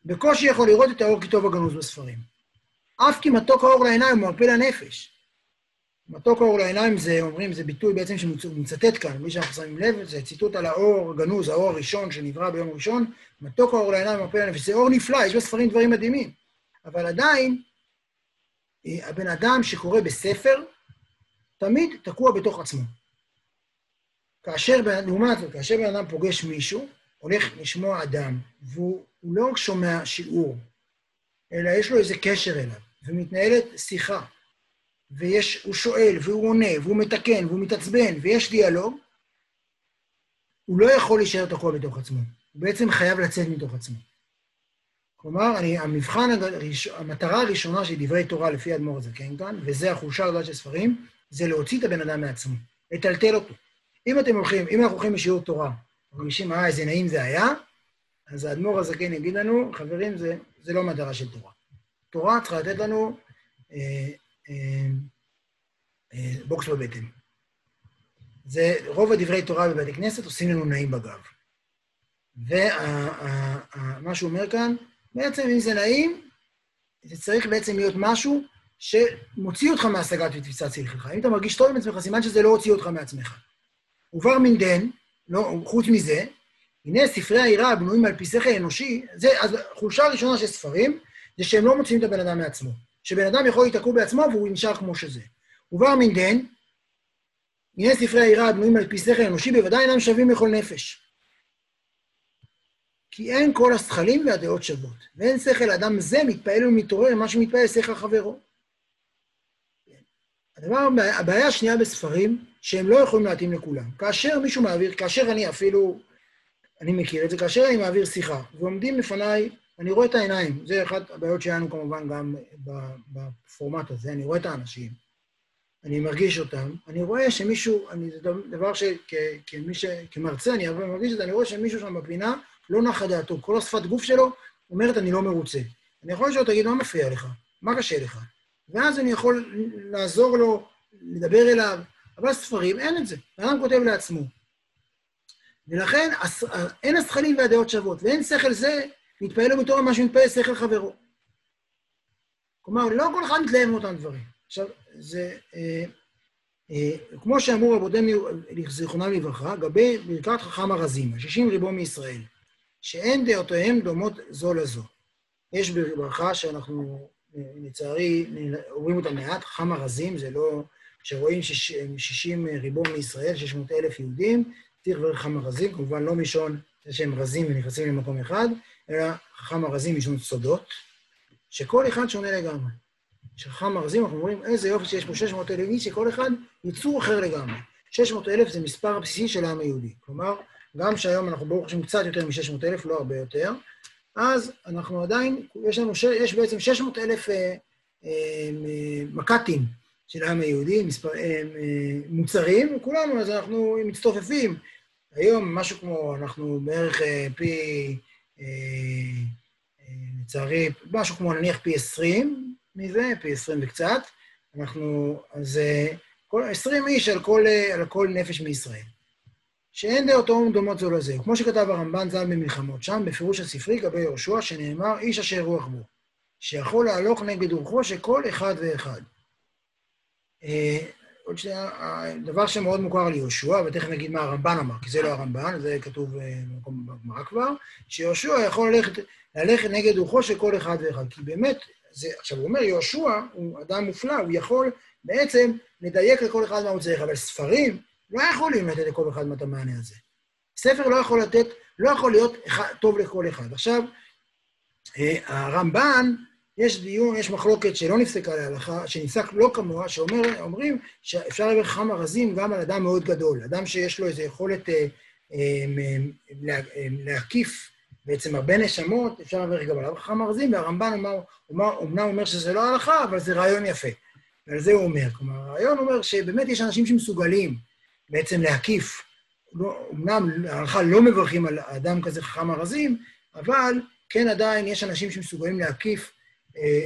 Speaker 1: בקושי יכול לראות את האור כי טוב הגנוז בספרים. אף כי מתוק האור לעיניים הוא מרפא לנפש. מתוק האור לעיניים זה, אומרים, זה ביטוי בעצם שמצטט כאן, מי שאנחנו שמים לב, זה ציטוט על האור הגנוז, האור הראשון שנברא ביום ראשון, מתוק האור לעיניים מרפא לנפש. זה אור נפלא, יש בספרים דברים מדהימים. אבל עדיין, אה, הבן אדם שקורא בספר, תמיד תקוע בתוך עצמו. כאשר, לעומת זאת, כאשר בן אדם פוגש מישהו, הולך לשמוע אדם, והוא לא שומע שיעור, אלא יש לו איזה קשר אליו, ומתנהלת שיחה, והוא שואל, והוא עונה, והוא מתקן, והוא מתעצבן, ויש דיאלוג, הוא לא יכול להישאר תקוע בתוך עצמו. הוא בעצם חייב לצאת מתוך עצמו. כלומר, אני, המבחן, המטרה הראשונה של דברי תורה לפי האדמו"ר הזקן כאן, וזה החולשה הגדולה של ספרים, זה להוציא את הבן אדם מעצמו, לטלטל אותו. אם אתם הולכים, אם אנחנו הולכים לשיעור תורה, מרגישים, אה, איזה נעים זה היה, אז האדמו"ר הזקן יגיד לנו, חברים, זה, זה לא מטרה של תורה. תורה צריכה לתת לנו אה, בוקס בבטן. זה, רוב הדברי תורה בבתי כנסת עושים לנו נעים בגב. ומה שהוא אומר כאן, בעצם אם זה נעים, זה צריך בעצם להיות משהו שמוציא אותך מהשגת ותפיסת שכלך. אם אתה מרגיש טוב עם עצמך, סימן שזה לא הוציא אותך מעצמך. ובר מן דין, לא, חוץ מזה, הנה ספרי היראה הבנויים על פי שכל אנושי, זה, אז החולשה הראשונה של ספרים, זה שהם לא מוציאים את הבן אדם מעצמו. שבן אדם יכול להתעקו בעצמו והוא נשאר כמו שזה. ובר מינדן, הנה ספרי העירה הבנויים על פי שכל אנושי, בוודאי אינם שווים לכל נפש. כי אין כל השכלים והדעות שוות, ואין שכל אדם זה מתפעל ומתעורר ממה שמתפעל שכל חברו. הדבר, הבעיה השנייה בספרים, שהם לא יכולים להתאים לכולם. כאשר מישהו מעביר, כאשר אני אפילו, אני מכיר את זה, כאשר אני מעביר שיחה, ועומדים לפניי, אני רואה את העיניים, זה אחת הבעיות שלנו כמובן גם בפורמט הזה, אני רואה את האנשים, אני מרגיש אותם, אני רואה שמישהו, אני, זה דבר שכמי ש... כמרצה אני מרגיש את זה, אני רואה שמישהו שם בפינה לא נחה דעתו, כל השפת גוף שלו אומרת, אני לא מרוצה. אני יכול לשאול, תגיד, מה מפריע לך? מה קשה לך? ואז אני יכול לעזור לו, לדבר אליו, אבל ספרים, אין את זה. האדם כותב לעצמו. ולכן אין השכלים והדעות שוות, ואין שכל זה מתפעל ומתעורר מה שמתפעל שכל חברו. כלומר, לא כל אחד מתלהב מאותם דברים. עכשיו, זה... אה, אה, כמו שאמרו רבותינו, זיכרונם לברכה, גבי ברכת חכם ארזים, השישים ריבו מישראל, שאין דעותיהם דומות זו לזו. יש ברכה שאנחנו לצערי, אומרים אותה מעט, חכם ארזים, זה לא... שרואים 60 ריבון מישראל, 600 אלף יהודים, צריך לברך חכם ארזים, כמובן לא משון שהם רזים ונכנסים למקום אחד, אלא חכם ארזים משון סודות, שכל אחד שונה לגמרי. כשחכם ארזים, אנחנו אומרים, איזה יופי שיש פה 600 אלף איש, שכל אחד יצור אחר לגמרי. 600 אלף זה מספר הבסיסי של העם היהודי. כלומר, גם שהיום אנחנו ברוך השם קצת יותר מ-600 אלף, לא הרבה יותר, אז אנחנו עדיין, יש לנו, יש בעצם 600 אלף אה, אה, מק"טים של העם היהודי, מספר, אה, אה, מוצרים, וכולנו, אז אנחנו מצטופפים. היום משהו כמו, אנחנו בערך אה, פי, לצערי, משהו כמו נניח פי 20 מזה, פי 20 וקצת. אנחנו, אז אה, כל, 20 איש על כל, אה, על כל נפש מישראל. שאין דעותו דומות זו לזה. כמו שכתב הרמב"ן ז"ל במלחמות, שם בפירוש הספרי לגבי יהושע, שנאמר, איש אשר רוח בו. שיכול להלוך נגד רוחו של כל אחד ואחד. עוד שנייה, דבר שמאוד מוכר ליהושע, ותכף נגיד מה הרמב"ן אמר, כי זה לא הרמב"ן, זה כתוב אה, במקום בגמרא כבר, שיהושע יכול ללכת, ללכת נגד רוחו של כל אחד ואחד. כי באמת, זה, עכשיו הוא אומר, יהושע הוא אדם מופלא, הוא יכול בעצם לדייק לכל אחד מה הוא צריך, אבל ספרים לא יכולים לתת לכל אחד את המענה הזה. ספר לא יכול לתת, לא יכול להיות טוב לכל אחד. עכשיו, אה, הרמב"ן, יש דיון, יש מחלוקת שלא נפסקה להלכה, שנפסק לא כמוה, שאומרים שאפשר לברך חכם ארזים גם על אדם מאוד גדול, אדם שיש לו איזו יכולת אה, אה, לה, אה, להקיף בעצם הרבה נשמות, אפשר לברך גם עליו חכם ארזים, והרמב"ן אומנם אומר שזה לא הלכה, אבל זה רעיון יפה. ועל זה הוא אומר. כלומר, הרעיון אומר שבאמת יש אנשים שמסוגלים בעצם להקיף. לא, אמנם ההלכה לא מברכים על אדם כזה חכם ארזים, אבל כן עדיין יש אנשים שמסוגלים להקיף אה,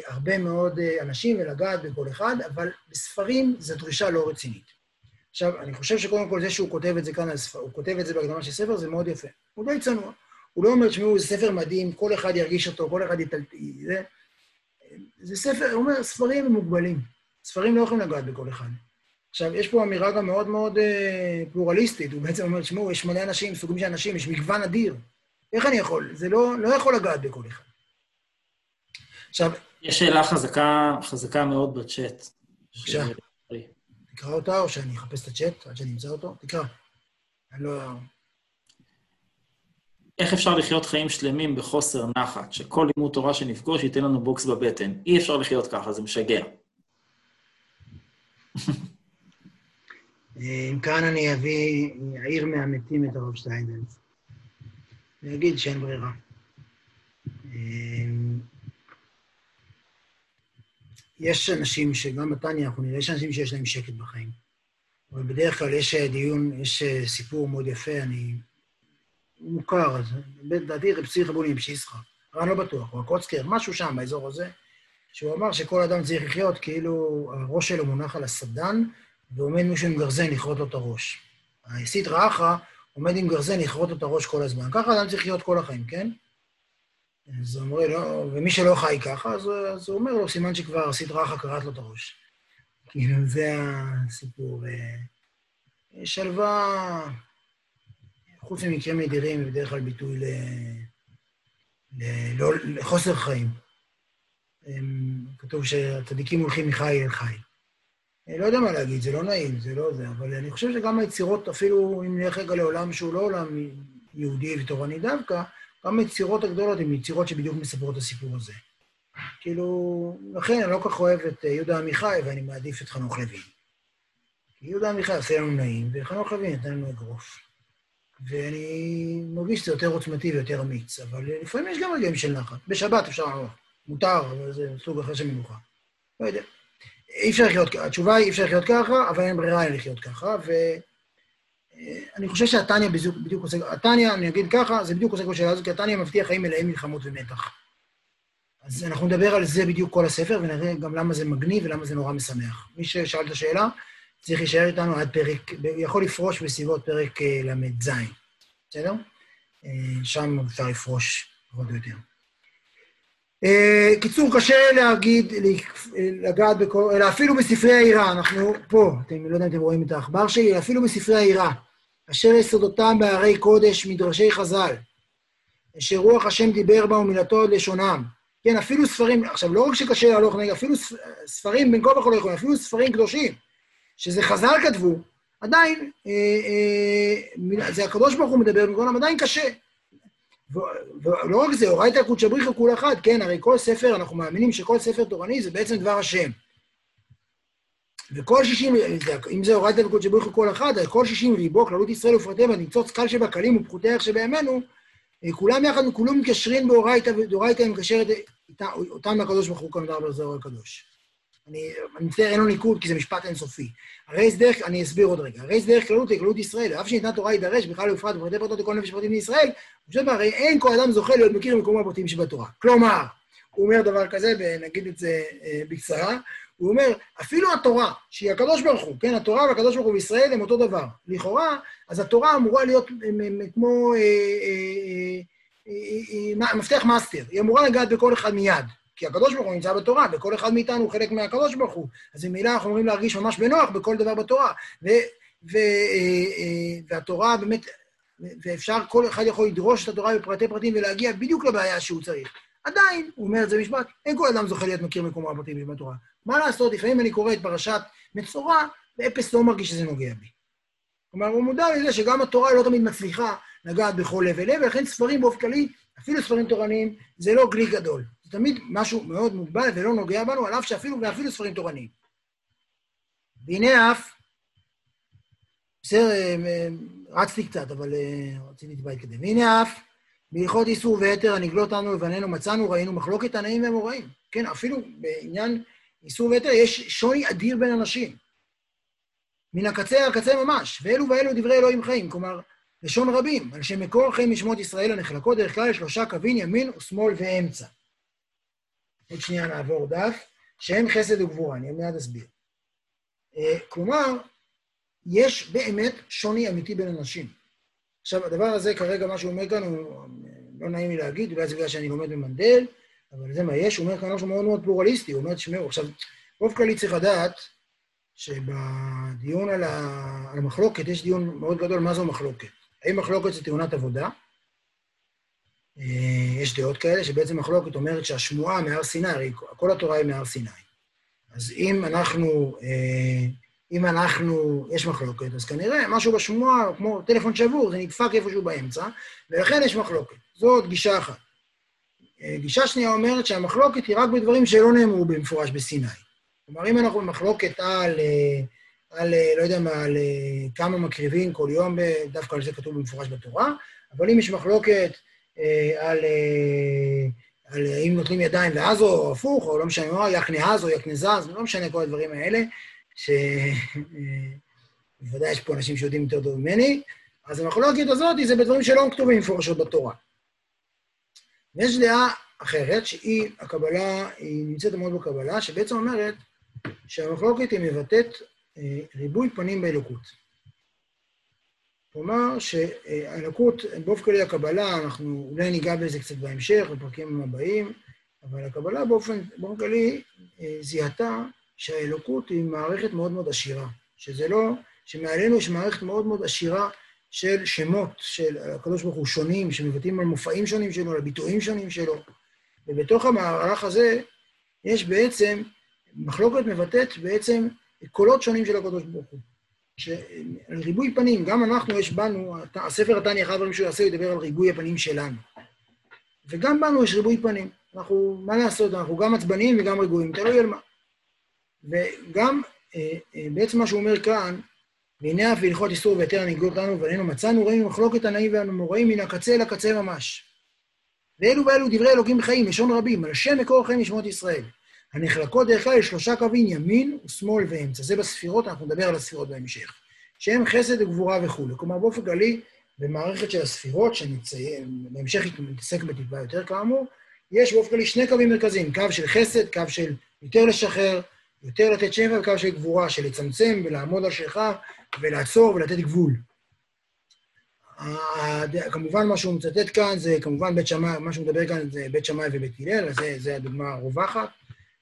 Speaker 1: הרבה מאוד אה, אנשים ולגעת בכל אחד, אבל בספרים זו דרישה לא רצינית. עכשיו, אני חושב שקודם כל זה שהוא כותב את זה כאן, הוא כותב את זה בהקדמה של ספר, זה מאוד יפה. הוא די צנוע. הוא לא אומר, תשמעו, זה ספר מדהים, כל אחד ירגיש אותו, כל אחד יטלטל... זה, זה ספר, הוא אומר, ספרים מוגבלים. ספרים לא יכולים לגעת בכל אחד. עכשיו, יש פה אמירה גם מאוד מאוד אה, פלורליסטית. הוא בעצם אומר, תשמעו, יש מלא אנשים, סוגים של אנשים, יש מגוון אדיר. איך אני יכול? זה לא, לא יכול לגעת בכל אחד.
Speaker 2: עכשיו... יש שאלה חזקה, חזקה מאוד בצ'אט.
Speaker 1: בבקשה. תקרא אותה, או שאני אחפש את הצ'אט עד שאני אמצא אותו? תקרא. אני לא...
Speaker 2: איך אפשר לחיות חיים שלמים בחוסר נחת, שכל לימוד תורה שנפגוש ייתן לנו בוקס בבטן? אי אפשר לחיות ככה, זה משגע.
Speaker 1: אם כאן אני אביא, אעיר מהמתים את הרב שטיינדלס. אני אגיד שאין ברירה. יש אנשים שגם בתניא אנחנו נראה, יש אנשים שיש להם שקט בחיים. אבל בדרך כלל יש דיון, יש סיפור מאוד יפה, אני... הוא מוכר, אז לדעתי רב צבי חבוני בשיסחה, אבל אני לא בטוח, או הקוצקר, משהו שם, באזור הזה, שהוא אמר שכל אדם צריך לחיות כאילו הראש שלו מונח על הסדן, ועומד מישהו עם גרזן לכרות לו את הראש. הסית רעך עומד עם גרזן לכרות לו את הראש כל הזמן. ככה אדם צריך לחיות כל החיים, כן? אז הוא אומר לו, ומי שלא חי ככה, אז, אז הוא אומר לו, סימן שכבר הסית רעך קראת לו את הראש. כאילו, זה הסיפור. שלווה, חוץ ממקרים נדירים, היא בדרך כלל ביטוי ל... ל... לא, לחוסר חיים. כתוב שהצדיקים הולכים מחי אל חי. אני לא יודע מה להגיד, זה לא נעים, זה לא זה, אבל אני חושב שגם היצירות, אפילו אם נלך רגע לעולם שהוא לא עולם יהודי ותורני דווקא, גם היצירות הגדולות הן יצירות שבדיוק מספרות את הסיפור הזה. כאילו, לכן אני לא כל כך אוהב את יהודה עמיחי, ואני מעדיף את חנוך לוין. כי יהודה עמיחי עושה לנו נעים, וחנוך לוין נתן לנו אגרוף. ואני מרגיש שזה יותר עוצמתי ויותר אמיץ, אבל לפעמים יש גם רגעים של נחת. בשבת אפשר לעבור. מותר, אבל זה סוג אחר של מנוחה. לא יודע. אי אפשר לחיות, ככה, התשובה היא אי אפשר לחיות ככה, אבל אין ברירה לחיות ככה, ואני חושב שהתניא בדיוק, עוסק, התניא, אני אגיד ככה, זה בדיוק עוסק בשאלה הזאת, כי התניא מבטיח חיים מלאים מלחמות ומתח. אז אנחנו נדבר על זה בדיוק כל הספר, ונראה גם למה זה מגניב ולמה זה נורא משמח. מי ששאל את השאלה, צריך להישאר איתנו עד פרק, יכול לפרוש בסביבות פרק אה, ל"ז, בסדר? אה, שם אפשר לפרוש או יותר. אה, קיצור, קשה להגיד, לגעת בכל, אלא אפילו בספרי העירה, אנחנו פה, אתם לא יודעים אם אתם רואים את העכבר שלי, אפילו בספרי העירה, אשר יסודותם בהרי קודש, מדרשי חז"ל, אשר רוח השם דיבר בה ומילתו עד לשונם. כן, אפילו ספרים, עכשיו, לא רק שקשה להלוך נגד, אפילו ספרים בין כה וכה לא יכולים, אפילו ספרים קדושים, שזה חז"ל כתבו, עדיין, אה, אה, זה הקדוש ברוך הוא מדבר במקום, עדיין קשה. ולא רק זה, אורייתא קודשא בריחא כול אחד, כן, הרי כל ספר, אנחנו מאמינים שכל ספר תורני זה בעצם דבר השם. וכל שישים, אם זה אורייתא וקודשא בריחא כל אחד, כל שישים ריבו, כללות ישראל ופרטיהם, ניצוץ קל שבקלים ופחותי איך שבימינו, כולם יחד, כולם מקשרים באורייתא, ואורייתא מקשרת אותם לקדוש ברוך הוא כמדר בזרוע הקדוש. אני מצטער, אין לו ניקוד, כי זה משפט אינסופי. הרי יש דרך, אני אסביר עוד רגע, הרי יש דרך כללות לכללות ישראל, אף שניתנה תורה יידרש, בכלל ובפרט ופרטי פרטות לכל נפש פרטים בישראל, פשוט הרי אין כל אדם זוכה להיות מכיר במקומו הפרטים שבתורה. כלומר, הוא אומר דבר כזה, ונגיד את זה אה, בקצרה, הוא אומר, אפילו התורה, שהיא הקדוש ברוך הוא, כן, התורה והקדוש ברוך הוא בישראל הם אותו דבר. לכאורה, אז התורה אמורה להיות כמו אה, אה, אה, מפתח מאסטר, היא אמורה לגעת בכל אחד מיד. כי הקדוש ברוך הוא נמצא בתורה, וכל אחד מאיתנו הוא חלק מהקדוש ברוך הוא. אז ממילא אנחנו אמורים להרגיש ממש בנוח בכל דבר בתורה. ו, ו, והתורה באמת, ואפשר, כל אחד יכול לדרוש את התורה בפרטי פרטים ולהגיע בדיוק לבעיה שהוא צריך. עדיין, הוא אומר את זה במשפט, אין כל אדם זוכה להיות מכיר מקומו הפרטי בתורה. מה לעשות, לפעמים אני קורא את פרשת מצורע, ואפס לא מרגיש שזה נוגע בי. כלומר, הוא מודע לזה שגם התורה לא תמיד מצליחה לגעת בכל לב ולב, ולכן ספרים באופן כללי, אפילו ספרים תורניים, זה לא גלי גדול. זה תמיד משהו מאוד מוגבל ולא נוגע בנו, על אף שאפילו, ואפילו ספרים תורניים. והנה אף, בסדר, אה, אה, רצתי קצת, אבל אה, רציתי להתקדם. והנה אף, בהלכות איסור והתר הנגלות לנו לבנינו מצאנו, ראינו מחלוקת הנאים והמוראים. כן, אפילו בעניין איסור והתר יש שוני אדיר בין אנשים. מן הקצה אל הקצה ממש, ואלו ואלו דברי אלוהים חיים, כלומר, לשון רבים, על שמקור החיים משמות ישראל הנחלקות דרך כלל לשלושה קווים, ימין ושמאל ואמצע. עוד שנייה נעבור דף, שהם חסד וגבורה, אני מיד אסביר. אה, כלומר, יש באמת שוני אמיתי בין אנשים. עכשיו, הדבר הזה כרגע, מה שהוא אומר כאן, הוא לא נעים לי להגיד, אולי זה בגלל שאני לומד במנדל, אבל זה מה יש, הוא אומר כאן משהו מאוד מאוד פלורליסטי, הוא אומר, תשמעו, עכשיו, רוב כללי צריך לדעת שבדיון על, המחלוקת, יש דיון מאוד גדול מה זו מחלוקת. האם מחלוקת זה תאונת עבודה? אה, יש דעות כאלה שבעצם מחלוקת אומרת שהשמועה מהר סיני, הרי כל התורה היא מהר סיני. אז אם אנחנו, אה, אם אנחנו, יש מחלוקת, אז כנראה משהו בשמועה, כמו טלפון שבור, זה נדפק איפשהו באמצע, ולכן יש מחלוקת. זאת גישה אחת. אה, גישה שנייה אומרת שהמחלוקת היא רק בדברים שלא נאמרו במפורש בסיני. כלומר, אם אנחנו במחלוקת על, על, לא יודע מה, על כמה מקריבים כל יום, דווקא על זה כתוב במפורש בתורה, אבל אם יש מחלוקת על, על האם נוטלים ידיים ואז או הפוך, או לא משנה מה, יקנה אז או יקנה זז, לא משנה כל הדברים האלה, שבוודאי יש פה אנשים שיודעים יותר טוב ממני, אז המחלוקת הזאת זה בדברים שלא כתובים מפורשות בתורה. ויש דעה אחרת, שהיא, הקבלה, היא נמצאת מאוד בקבלה, שבעצם אומרת שהמחלוקת היא מבטאת אה, ריבוי פנים באלוקות. כלומר שהאלוקות, באופן כללי הקבלה, אנחנו אולי ניגע בזה קצת בהמשך, בפרקים הבאים, אבל הקבלה באופן, באופן כללי אה, זיהתה שהאלוקות היא מערכת מאוד מאוד עשירה, שזה לא, שמעלינו יש מערכת מאוד מאוד עשירה של שמות של הקדוש ברוך הוא שונים, שמבטאים על מופעים שונים שלו, על ביטויים שונים שלו, ובתוך המערך הזה יש בעצם, מחלוקת מבטאת בעצם קולות שונים של הקדוש ברוך הוא. על ריבוי פנים, גם אנחנו, יש בנו, הספר התניא, אחד הדברים שהוא יעשה, הוא ידבר על ריבוי הפנים שלנו. וגם בנו יש ריבוי פנים. אנחנו, מה לעשות, אנחנו גם עצבניים וגם רגועים, תלוי על מה. וגם, אה, אה, בעצם מה שהוא אומר כאן, והנה אף בהלכות איסור והיתר הנגלות לנו, ועלינו מצאנו, ראינו מחלוקת הנאים והמוראים מן הקצה לקצה ממש. ואלו ואלו דברי אלוקים חיים, לשון רבים, על שם מקור החיים משמות ישראל. הנחלקות דרך כלל לשלושה קווים, ימין ושמאל ואמצע. זה בספירות, אנחנו נדבר על הספירות בהמשך. שהם חסד וגבורה וכולי. כלומר, באופן כללי, במערכת של הספירות, שבהמשך נתעסק בטיפה יותר כאמור, יש באופן כללי שני קווים מרכזיים, קו של חסד, קו של יותר לשחרר, יותר לתת שבע, וקו של גבורה, של לצמצם ולעמוד על שלך ולעצור ולתת גבול. כמובן, מה שהוא מצטט כאן זה כמובן בית שמאי, מה שהוא מדבר כאן זה בית שמאי ובית הלל, אז זו הדוגמה הרווחת.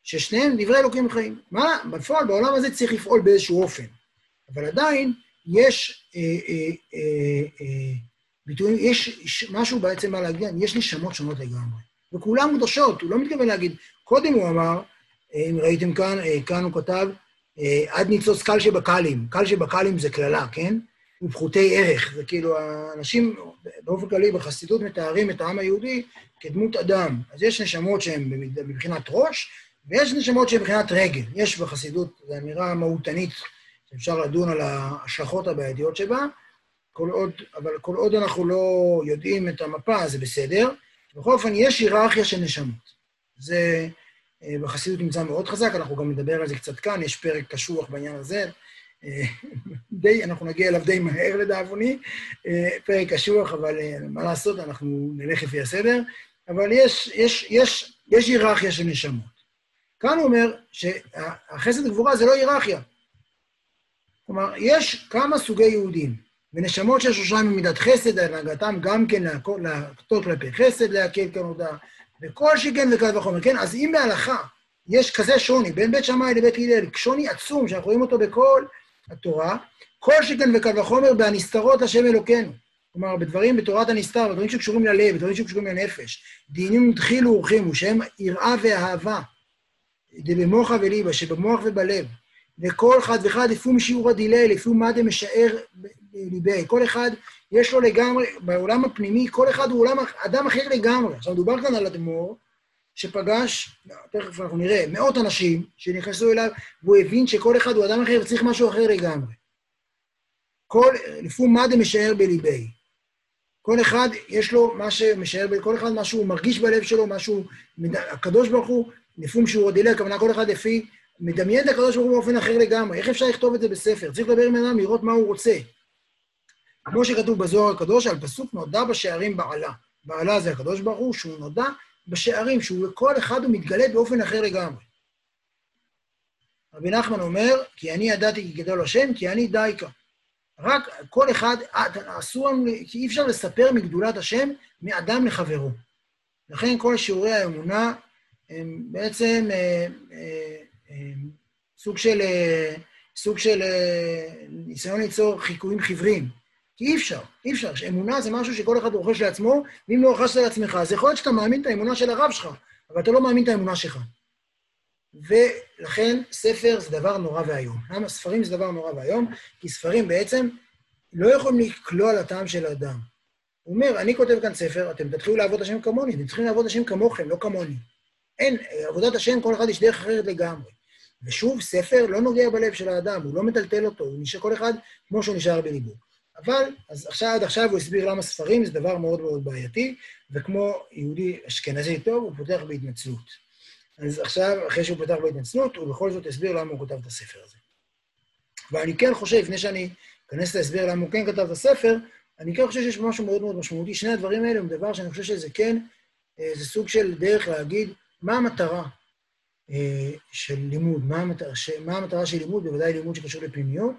Speaker 1: ששניהם דברי אלוקים חיים. מה, בפועל, בעולם הזה צריך לפעול באיזשהו אופן. אבל עדיין יש אה, אה, אה, אה, ביטויים, יש משהו בעצם מה להגיד, יש נשמות שונות לגמרי. וכולם קדושות, הוא לא מתכוון להגיד, קודם הוא אמר, אם ראיתם כאן, אה, כאן הוא כתב, אה, עד ניצוץ קל שבקלים. קל שבקלים זה קללה, כן? ופחותי ערך. זה כאילו, האנשים באופן כללי בחסידות מתארים את העם היהודי כדמות אדם. אז יש נשמות שהן מבחינת ראש, ויש נשמות שהן מבחינת רגל. יש בחסידות, זו אמירה מהותנית, שאפשר לדון על ההשלכות הבעייתיות שבה, כל עוד, אבל כל עוד אנחנו לא יודעים את המפה, זה בסדר. בכל אופן, יש היררכיה של נשמות. זה אה, בחסידות נמצא מאוד חזק, אנחנו גם נדבר על זה קצת כאן, יש פרק קשוח בעניין הזה. אה, די, אנחנו נגיע אליו די מהר לדאבוני, אה, פרק קשוח, אבל מה לעשות, אנחנו נלך לפי הסדר. אבל יש, יש, יש, יש היררכיה של נשמות. כאן הוא אומר שהחסד וגבורה זה לא היררכיה. כלומר, יש כמה סוגי יהודים, ונשמות של שלושה ממידת חסד, הנהגתם גם כן להכות כלפי חסד, להקל כנודע, וכל שכן וקל וחומר, כן? אז אם בהלכה יש כזה שוני בין בית שמאי לבית הלל, שוני עצום, שאנחנו רואים אותו בכל התורה, כל שכן וקל וחומר בהנסתרות השם אלוקינו. כלומר, בדברים בתורת הנסתר, בדברים שקשורים ללב, בדברים שקשורים לנפש, דינים תחילו ורחימו, שהם יראה ואהבה, דבמוחה וליבה, שבמוח ובלב, וכל אחד ואחד לפי משיעור הדילי, לפי מה דמשער ליבי. כל אחד יש לו לגמרי, בעולם הפנימי, כל אחד הוא עולם, אדם אחר לגמרי. עכשיו, מדובר כאן על אדמו"ר, שפגש, תכף אנחנו נראה, מאות אנשים שנכנסו אליו, והוא הבין שכל אחד הוא אדם אחר וצריך משהו אחר לגמרי. כל, לפי מה דמשער בליבי. כל אחד, יש לו מה שמשער, כל אחד מה שהוא מרגיש בלב שלו, משהו, הקדוש ברוך הוא, לפי משיעור הדילי, הכוונה כל אחד לפי מדמיין את הקדוש ברוך הוא באופן אחר לגמרי. איך אפשר לכתוב את זה בספר? צריך לדבר עם אדם, לראות מה הוא רוצה. כמו שכתוב בזוהר הקדוש, על פסוק נודע בשערים בעלה. בעלה זה הקדוש ברוך הוא, שהוא נודע בשערים, שהוא כל אחד הוא מתגלה באופן אחר לגמרי. רבי נחמן אומר, כי אני ידעתי כי גדול השם, כי אני דייקה. רק כל אחד, אסור לנו, כי אי אפשר לספר מגדולת השם מאדם לחברו. לכן כל שיעורי האמונה הם בעצם אה, אה, סוג של, סוג של ניסיון ליצור חיקויים חיוורים. כי אי אפשר, אי אפשר. אמונה זה משהו שכל אחד רוכש לעצמו, ואם לא רכשת לעצמך, אז יכול להיות שאתה מאמין את האמונה של הרב שלך, אבל אתה לא מאמין את האמונה שלך. ולכן ספר זה דבר נורא ואיום. למה ספרים זה דבר נורא ואיום? כי ספרים בעצם לא יכולים לקלוע לטעם של האדם. הוא אומר, אני כותב כאן ספר, אתם תתחילו לעבוד השם כמוני, אתם צריכים לעבוד השם כמוכם, לא כמוני. אין, עבודת השם, כל אחד יש דרך אחרת לגמרי. ושוב, ספר לא נוגע בלב של האדם, הוא לא מטלטל אותו, הוא נשאר כל אחד כמו שהוא נשאר בליבו. אבל, אז עכשיו, עד עכשיו הוא הסביר למה ספרים זה דבר מאוד מאוד בעייתי, וכמו יהודי אשכנזי טוב, הוא פותח בהתנצלות. אז עכשיו, אחרי שהוא פותח בהתנצלות, הוא בכל זאת הסביר למה הוא כותב את הספר הזה. ואני כן חושב, לפני שאני אכנס להסביר למה הוא כן כתב את הספר, אני כן חושב שיש משהו מאוד מאוד משמעותי. שני הדברים האלה הם דבר שאני חושב שזה כן, אה, זה סוג של דרך להגיד מה המטרה אה, של לימוד, מה המטרה, מה המטרה של לימוד, בוודאי לימוד שקשור לפנימיות.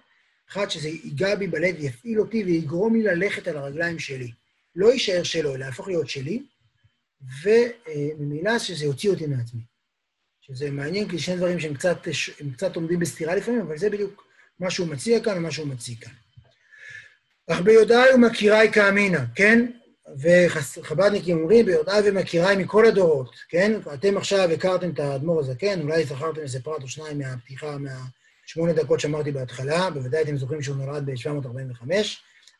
Speaker 1: אחד, שזה ייגע בי בלב, יפעיל אותי ויגרום לי ללכת על הרגליים שלי. לא יישאר שלו, אלא יהפוך להיות שלי, וממילא שזה יוציא אותי מעצמי. שזה מעניין, כי שני דברים שהם קצת, קצת עומדים בסתירה לפעמים, אבל זה בדיוק מה שהוא מציע כאן ומה שהוא מציג כאן. אך ביודעי ומכיריי כאמינא, כן? וחב"דניקים אומרים, ביודעי ומכיריי מכל הדורות, כן? אתם עכשיו הכרתם את האדמו"ר הזקן, אולי זכרתם איזה פרט או שניים מהפתיחה, מהשמונה דקות שאמרתי בהתחלה, בוודאי אתם זוכרים שהוא נולד ב-745,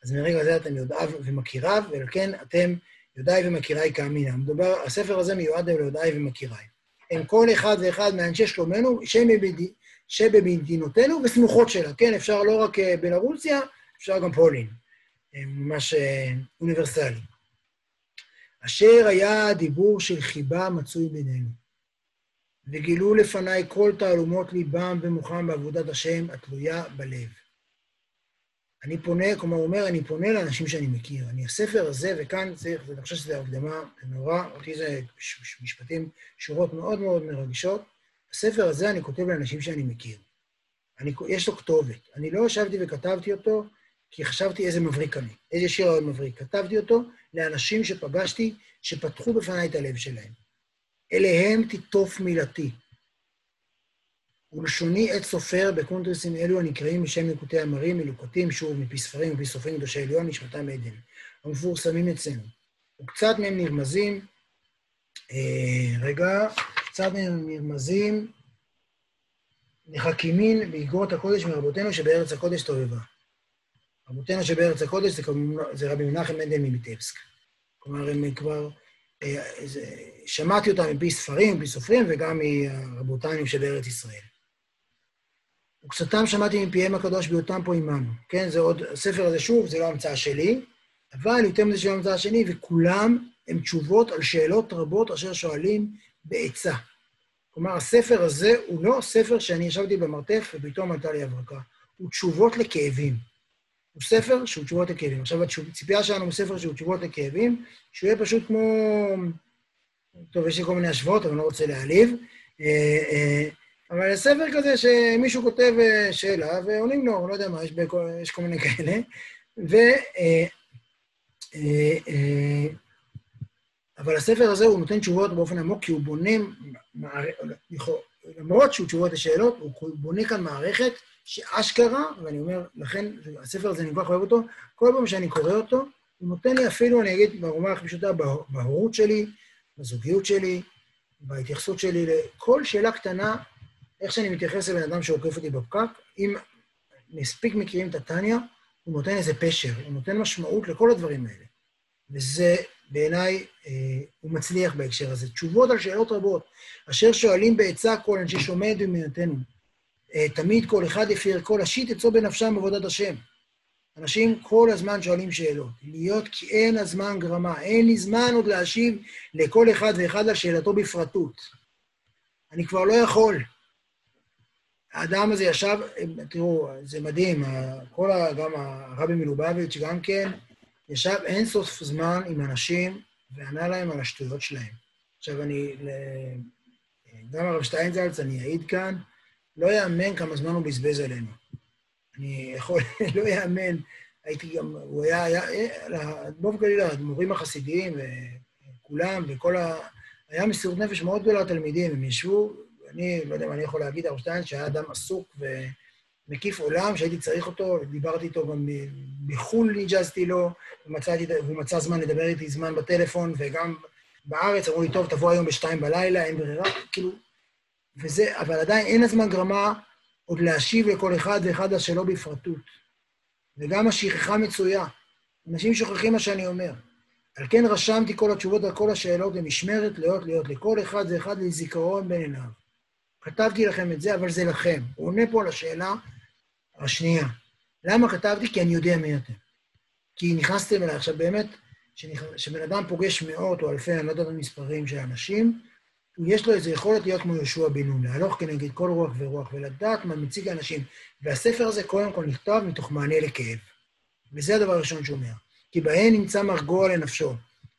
Speaker 1: אז מרגע זה אתם יודעיו ומכיריו, ולכן אתם יודעי ומכיריי כאמינא. מדובר, הספר הזה מיועד ליודעי ומכיריי. הם כל אחד ואחד מאנשי שלומנו, שבמדינותינו וסמוכות שלה, כן? אפשר לא רק אה, בלרוסיה, אפשר גם פולין. ממש אה, אוניברסלי. אשר היה דיבור של חיבה מצוי בינינו, וגילו לפניי כל תעלומות ליבם ומוחם בעבודת השם התלויה בלב. אני פונה, כלומר, הוא אומר, אני פונה לאנשים שאני מכיר. אני, הספר הזה, וכאן צריך, אני חושב שזו הקדמה נורא, אותי זה משפטים, שורות מאוד מאוד מרגשות. הספר הזה אני כותב לאנשים שאני מכיר. אני, יש לו כתובת. אני לא ישבתי וכתבתי אותו כי חשבתי איזה מבריק אני, איזה שיר מבריק. כתבתי אותו לאנשים שפגשתי, שפתחו בפניי את הלב שלהם. אליהם תיטוף מילתי. ולשוני עת סופר בקונטרסים אלו הנקראים בשם ליקוטי המרים, מלוקטים, שוב, מפי ספרים ומפי סופרים קדושי עליון, נשמתם עדן, המפורסמים אצלנו. וקצת מהם נרמזים, אה, רגע, קצת מהם נרמזים, נחכימין באגרות הקודש מרבותינו שבארץ הקודש תאהבה. רבותינו שבארץ הקודש זה, זה רבי מנחם מנדל מביטבסק. כלומר, הם כבר... אה, שמעתי אותם מפי ספרים, מפי סופרים, וגם מרבותינו שבארץ ישראל. וקצתם שמעתי מפיהם הקדוש בהיותם פה עמנו. כן, זה עוד, הספר הזה, שוב, זה לא המצאה שלי, אבל יותר מזה שלא המצאה שלי, וכולם הם תשובות על שאלות רבות אשר שואלים בעצה. כלומר, הספר הזה הוא לא ספר שאני ישבתי במרתף ופתאום עלתה לי הברקה, הוא תשובות לכאבים. הוא ספר שהוא תשובות לכאבים. עכשיו, הציפייה שלנו הוא ספר שהוא תשובות לכאבים, שהוא יהיה פשוט כמו... טוב, יש לי כל מיני השוואות, אבל אני לא רוצה להעליב. אה, אה, אבל ספר כזה שמישהו כותב אה, שאלה ועונים לו, לא יודע מה, יש, בכל, יש כל מיני כאלה. ו... אבל הספר הזה, הוא נותן תשובות באופן עמוק, כי הוא בונה, למרות שהוא תשובות לשאלות, הוא בונה כאן מערכת שאשכרה, ואני אומר, לכן הספר הזה, אני כל כך אוהב אותו, כל פעם שאני קורא אותו, הוא נותן לי אפילו, אני אגיד ברומה הכי פשוטה, בהורות שלי, בזוגיות שלי, בהתייחסות שלי לכל שאלה קטנה, איך שאני מתייחס לבן אדם שעוקף אותי בפקק, אם מספיק מכירים את הטניה, הוא נותן איזה פשר, הוא נותן משמעות לכל הדברים האלה. וזה בעיניי, אה, הוא מצליח בהקשר הזה. תשובות על שאלות רבות, אשר שואלים בעצה כל אנשי דמייתנו. אה, תמיד כל אחד יפיר כל השיט אצלו בנפשם עבודת השם. אנשים כל הזמן שואלים שאלות. להיות כי אין הזמן גרמה, אין לי זמן עוד להשיב לכל אחד ואחד על שאלתו בפרטות. אני כבר לא יכול. האדם הזה ישב, תראו, זה מדהים, כל ה, גם הרבי מלובביץ' גם כן, ישב אין סוף זמן עם אנשים וענה להם על השטויות שלהם. עכשיו אני, גם הרב שטיינזלץ, אני אעיד כאן, לא יאמן כמה זמן הוא בזבז עלינו. אני יכול, לא יאמן, הייתי גם, הוא היה, היה באופן כללי האדמו"רים החסידיים וכולם, וכל ה... היה מסירות נפש מאוד גדולה לתלמידים, הם ישבו, אני לא יודע אם אני יכול להגיד, הרב שהיה אדם עסוק ומקיף עולם, שהייתי צריך אותו, דיברתי איתו גם מחו"ל, ניג'זתי לו, ומצאתי, והוא מצא זמן לדבר איתי זמן בטלפון, וגם בארץ אמרו לי, טוב, תבוא היום בשתיים בלילה, אין ברירה, כאילו, וזה, אבל עדיין אין הזמן גרמה עוד להשיב לכל אחד ואחד השאלות בפרטות. וגם השכחה מצויה. אנשים שוכחים מה שאני אומר. על כן רשמתי כל התשובות על כל השאלות במשמרת להיות להיות לכל אחד ואחד לזיכרון בין עיניו. כתבתי לכם את זה, אבל זה לכם. הוא עונה פה על השאלה השנייה. למה כתבתי? כי אני יודע מי אתם. כי נכנסתם אליי. עכשיו, באמת, כשבן אדם פוגש מאות או אלפי, אני לא יודע את המספרים של אנשים, יש לו איזו יכולת להיות כמו יהושע בן נון, להלוך כנגד כל רוח ורוח ולדעת מה מציג האנשים. והספר הזה קודם כל נכתב מתוך מענה לכאב. וזה הדבר הראשון שהוא אומר. כי בהן נמצא מרגוע לנפשו.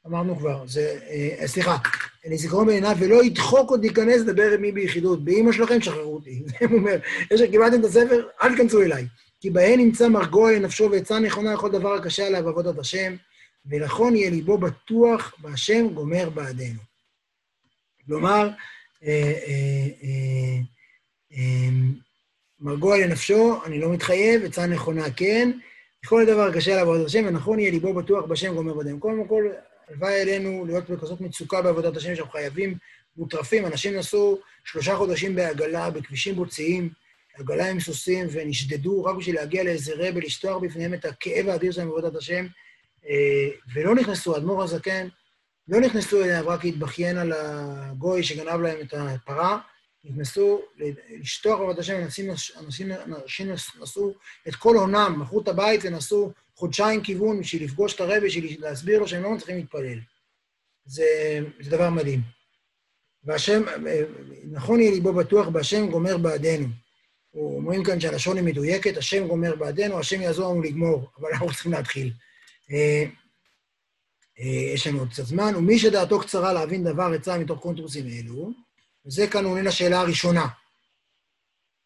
Speaker 1: אמרנו כבר, זה, אה, סליחה, לזיכרון בעיניו, ולא ידחוק עוד להיכנס לדבר עם מי ביחידות. באמא שלכם, שחררו אותי. זה הוא אומר, יש קיבלתם את הספר, אל תיכנסו אליי. כי בהן נמצא מרגוע לנפשו ועצה נכונה לכל דבר הקשה עליו עבודת השם, ונכון יהיה ליבו בטוח בהשם גומר בעדנו. כלומר, אה, אה, אה, מרגוע לנפשו, אני לא מתחייב, עצה נכונה כן, כל דבר קשה לעבודת השם, ונכון יהיה ליבו בטוח בשם גומר בדם. קודם כל, הלוואי עלינו להיות בכזאת מצוקה בעבודת השם, שאנחנו חייבים מוטרפים. אנשים נסעו שלושה חודשים בעגלה, בכבישים בוצעיים, עגלה עם סוסים, ונשדדו רק בשביל להגיע לאיזה רבה, לשטוח בפניהם את הכאב האדיר שלהם בעבודת השם, ולא נכנסו, אדמו"ר הזקן, לא נכנסו אליו רק להתבכיין על הגוי שגנב להם את הפרה, נכנסו לשטוח עבודת השם, אנשים, אנשים, אנשים נסעו את כל הונם, מכרו את הבית ונסעו חודשיים כיוון בשביל לפגוש את הרבי, בשביל להסביר לו שהם לא מצליחים להתפלל. זה, זה דבר מדהים. והשם, נכון יהיה ליבו בטוח בהשם גומר בעדנו. אומרים כאן שהלשון היא מדויקת, השם גומר בעדנו, השם יעזור לנו לגמור, אבל אנחנו צריכים להתחיל. אה, יש לנו עוד קצת זמן, ומי שדעתו קצרה להבין דבר עצה מתוך קונטרוסים אלו, וזה כאן עונה לשאלה הראשונה.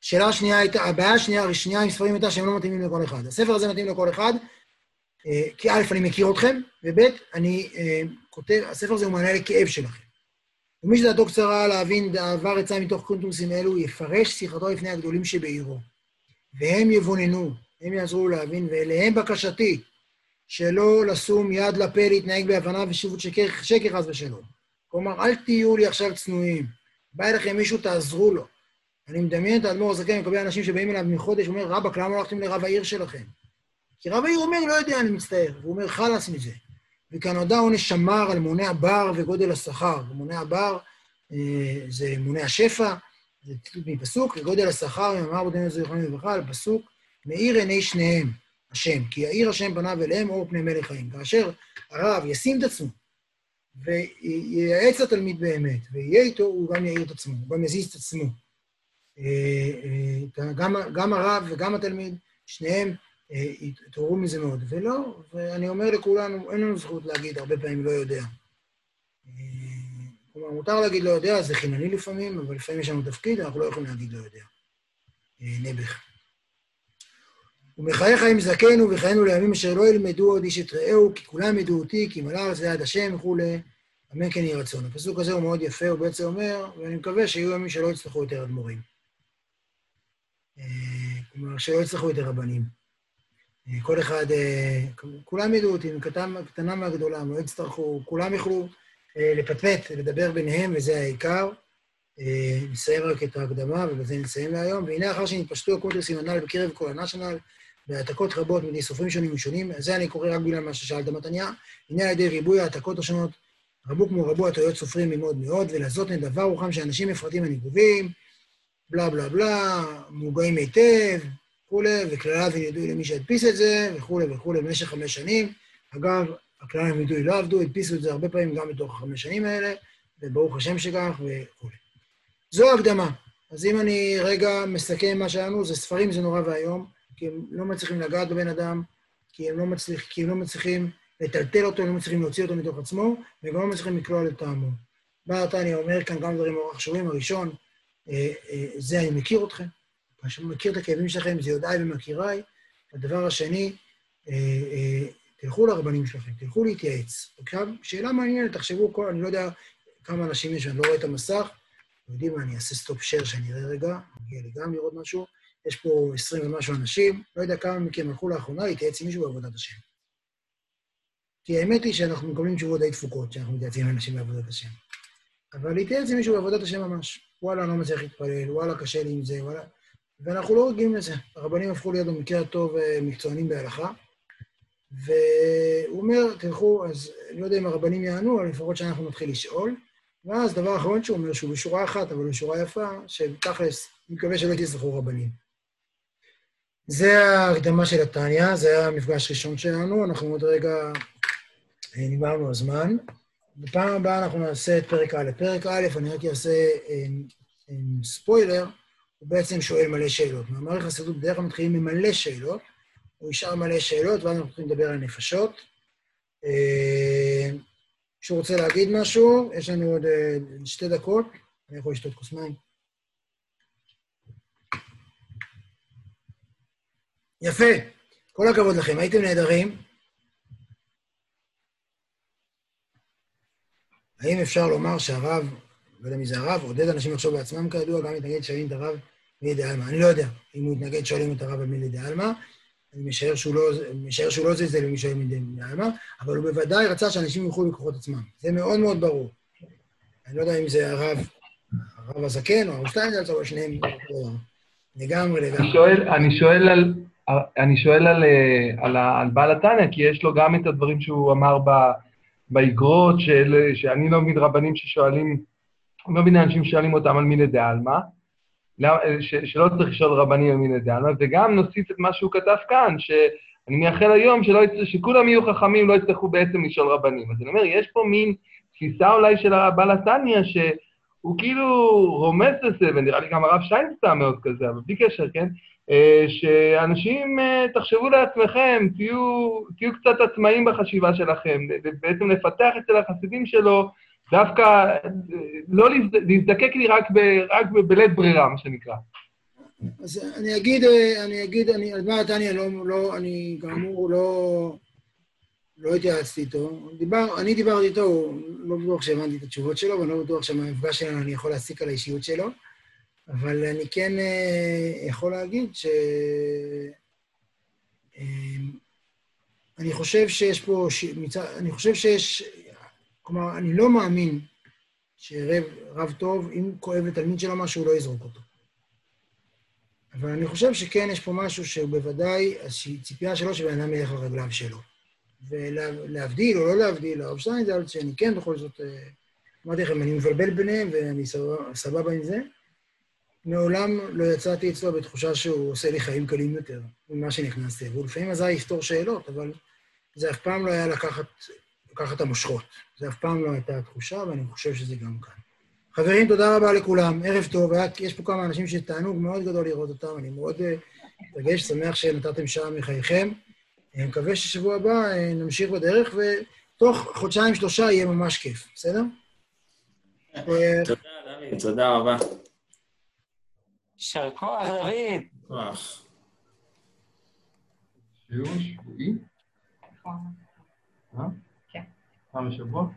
Speaker 1: השאלה השנייה הייתה, הבעיה השנייה, השנייה עם ספרים הייתה שהם לא מתאימים לכל אחד. הספר הזה מתאים לכל אחד, אה, כי א', אני מכיר אתכם, וב', אני אה, כותב, הספר הזה הוא מענה לכאב שלכם. ומי שדעתו קצרה להבין דבר עצה מתוך קונטרוסים אלו, יפרש שיחתו לפני הגדולים שבעירו. והם יבוננו, הם יעזרו להבין, ואליהם בקשתי, שלא לשום יד לפה להתנהג בהבנה ושיבות שקר, שקר חס ושלום. כלומר, אל תהיו לי עכשיו צנועים. בא אליכם מישהו, תעזרו לו. אני מדמיין את האדמו"ר הזקן, מקבל אנשים שבאים אליו מחודש, הוא אומר, רבאק, למה לא הלכתם לרב העיר שלכם? כי רב העיר אומר, לא יודע, אני מצטער. והוא אומר, חלאס מזה. וכאן הודה עונש שמר על מונה הבר וגודל השכר. מונה הבר אה, זה מונה השפע, זה ציטוט מפסוק, וגודל השכר, אם אמר בודנו זכרנו לברכה, על פסוק, מאיר עיני שניהם. השם, כי יאיר השם פניו אליהם אור פני מלך חיים. כאשר הרב ישים את עצמו וייעץ לתלמיד באמת, ויהיה איתו, הוא גם יאיר את עצמו, הוא גם יזיז את עצמו. אה, אה, גם, גם הרב וגם התלמיד, שניהם אה, התעוררו מזה מאוד. ולא, ואני אומר לכולנו, אין לנו זכות להגיד הרבה פעמים לא יודע. כלומר, מותר להגיד לא יודע, זה חינני לפעמים, אבל לפעמים יש לנו תפקיד, אנחנו לא יכולים להגיד לא יודע. נעבך. ומחייך עם זקנו וחיינו לימים אשר לא ילמדו עוד איש את רעהו, כי כולם ידעו אותי, כי מלא זה יד השם וכולי. אמן כן יהי רצון. הפסוק הזה הוא מאוד יפה, הוא בעצם אומר, ואני מקווה שיהיו ימים שלא יצטרכו יותר אדמו"רים. אה, כלומר, שלא יצטרכו יותר רבנים. אה, כל אחד, אה, כולם ידעו אותי, קטנה מהגדולה, לא יצטרכו, כולם יוכלו לפטפט, לדבר ביניהם, וזה העיקר. נסיים רק את ההקדמה, ובזה נסיים להיום. והנה אחר שנתפשטו הקונטרסים הנ"ל בקרב כל הנשיונל, בהעתקות רבות מדי סופרים שונים ושונים, זה אני קורא רק בגלל מה ששאלת מתניה, הנה על ידי ריבוי ההעתקות השונות, רבו כמו רבו הטעויות סופרים מאוד מאוד, ולעשות נדבר רוחם שאנשים מפרטים ונגובים, בלה בלה בלה, מוגעים היטב, וכולי, וכלליו ידעו למי שהדפיס את זה, וכולי וכולי, במשך חמש שנים. אגב, הכללים ידעו לא עבדו, הדפיסו את זה הרבה פעמים גם בתוך החמש שנים האלה, וברוך השם שכך, וכולי. זו הקדמה. אז אם אני רגע מסכם מה שהיה לנו, זה ספרים זה נורא ואיום, כי הם לא מצליחים לגעת בבן אדם, כי הם לא, מצליח, כי הם לא מצליחים לטלטל אותו, הם לא מצליחים להוציא אותו מתוך עצמו, וגם לא מצליחים לקלוע לטעמו. בא התניא אומר כאן כמה דברים מאוד חשובים. הראשון, אה, אה, זה אני מכיר אתכם, אני מכיר את הכאבים שלכם, זה יודעי ומכיריי. הדבר השני, אה, תלכו לרבנים שלכם, תלכו להתייעץ. עכשיו, שאלה מעניינת, תחשבו, כל, אני לא יודע כמה אנשים יש, אני לא רואה את המסך, אתם יודעים מה, אני אעשה סטופ שייר שאני אראה רגע, מגיע לי גם לראות משהו. יש פה עשרים ומשהו אנשים, לא יודע כמה מכם הלכו לאחרונה להתייעץ עם מישהו בעבודת השם. כי האמת היא שאנחנו מקבלים תשובות די תפוקות כשאנחנו מתייעצים עם אנשים בעבודת השם. אבל להתייעץ עם מישהו בעבודת השם ממש. וואלה, אני לא מצליח להתפלל, וואלה, קשה לי עם זה, וואלה... ואנחנו לא רגילים לזה. הרבנים הפכו להיות במקרה הטוב אה, מקצוענים בהלכה. והוא אומר, תלכו, אז אני לא יודע אם הרבנים יענו, אבל לפחות שאנחנו נתחיל לשאול. ואז דבר אחרון שהוא אומר, שהוא בשורה אחת, אבל בשורה יפה, שתכלס, אני מקווה שלא תצטרכו רבנים. זה ההקדמה של התניא, זה היה המפגש הראשון שלנו, אנחנו עוד רגע אה, נגמרנו הזמן. בפעם הבאה אנחנו נעשה את פרק א'. פרק א', אני רק אעשה אה, אה, ספוילר, הוא בעצם שואל מלא שאלות. מאמר יחסידות בדרך כלל מתחילים ממלא שאלות, הוא ישאר מלא שאלות, ואז אנחנו יכולים לדבר על נפשות. מישהו רוצה להגיד משהו? יש לנו עוד שתי דקות, אני יכול לשתות כוס מים. יפה, כל הכבוד לכם, הייתם נהדרים. האם אפשר לומר שהרב, לא יודע מי זה הרב, עודד אנשים לחשוב בעצמם כידוע, גם מתנגד שואלים את הרב דה עלמא. אני לא יודע אם הוא התנגד שואלים את הרב על מילי דה עלמא, אני משער שהוא לא, משער שהוא לא זלזל במי שואלים מילי דה עלמא, אבל הוא בוודאי רצה שאנשים ילכו בכוחות עצמם. זה מאוד מאוד ברור. אני לא יודע אם זה הרב, הרב הזקן או הרב שטיינזלץ, אבל שניהם לגמרי, לגמרי.
Speaker 4: שואל, אני שואל על... אני שואל על, על, על בעל התניא, כי יש לו גם את הדברים שהוא אמר באגרות, שאני לא מבין רבנים ששואלים, לא מבין אנשים ששואלים אותם על מיני דעלמא, שלא צריך לשאול רבנים על מיני דעלמא, וגם נוסיף את מה שהוא כתב כאן, שאני מייחל היום שלא יצטרך, שכולם יהיו חכמים, לא יצטרכו בעצם לשאול רבנים. אז אני אומר, יש פה מין תפיסה אולי של הבעל התניא, שהוא כאילו רומז לזה, ונראה לי גם הרב שיינסטר מאוד כזה, אבל בלי קשר, כן? אה, שאנשים, אה, תחשבו לעצמכם, תהיו, תהיו קצת עצמאים בחשיבה שלכם, בעצם לפתח אצל החסידים שלו דווקא אה, לא להזדקק לי רק, ב, רק בלית ברירה, מה שנקרא.
Speaker 1: אז אני אגיד, אני אגיד, אני, על מה תניא, לא, לא, אני כאמור לא, לא התייעצתי איתו. דיבר, אני דיברתי איתו, לא בטוח שהבנתי את התשובות שלו, ואני לא בטוח שמהמפגש שלנו אני יכול להסיק על האישיות שלו. אבל אני כן אה, יכול להגיד ש... אה, אני חושב שיש פה, אני חושב שיש, כלומר, אני לא מאמין שרב טוב, אם כואב לתלמיד שלו משהו, הוא לא יזרוק אותו. אבל אני חושב שכן, יש פה משהו שהוא בוודאי, ציפייה שלו שבן אדם ילך לרגליו שלו. ולהבדיל או לא להבדיל, הרב שטיינזלץ, שאני כן בכל זאת, אה, אמרתי לכם, אני מבלבל ביניהם ואני סבבה עם זה, מעולם לא יצאתי אצלו בתחושה שהוא עושה לי חיים קלים יותר ממה שנכנסתי. והוא לפעמים עזר לפתור שאלות, אבל זה אף פעם לא היה לקחת, לקחת המושכות. זה אף פעם לא הייתה התחושה, ואני חושב שזה גם כאן. חברים, תודה רבה לכולם, ערב טוב. יש פה כמה אנשים שתענוג מאוד גדול לראות אותם, אני מאוד אה, מתרגש, שמח שנתתם שעה מחייכם. אני מקווה ששבוע הבא אה, נמשיך בדרך, ותוך חודשיים-שלושה יהיה ממש כיף, בסדר?
Speaker 2: תודה, דוד, תודה רבה.
Speaker 5: יישר כוח, דוד.
Speaker 4: שיעור שבועי?
Speaker 5: נכון.
Speaker 4: אה?
Speaker 5: כן.
Speaker 4: פעם בשבוע?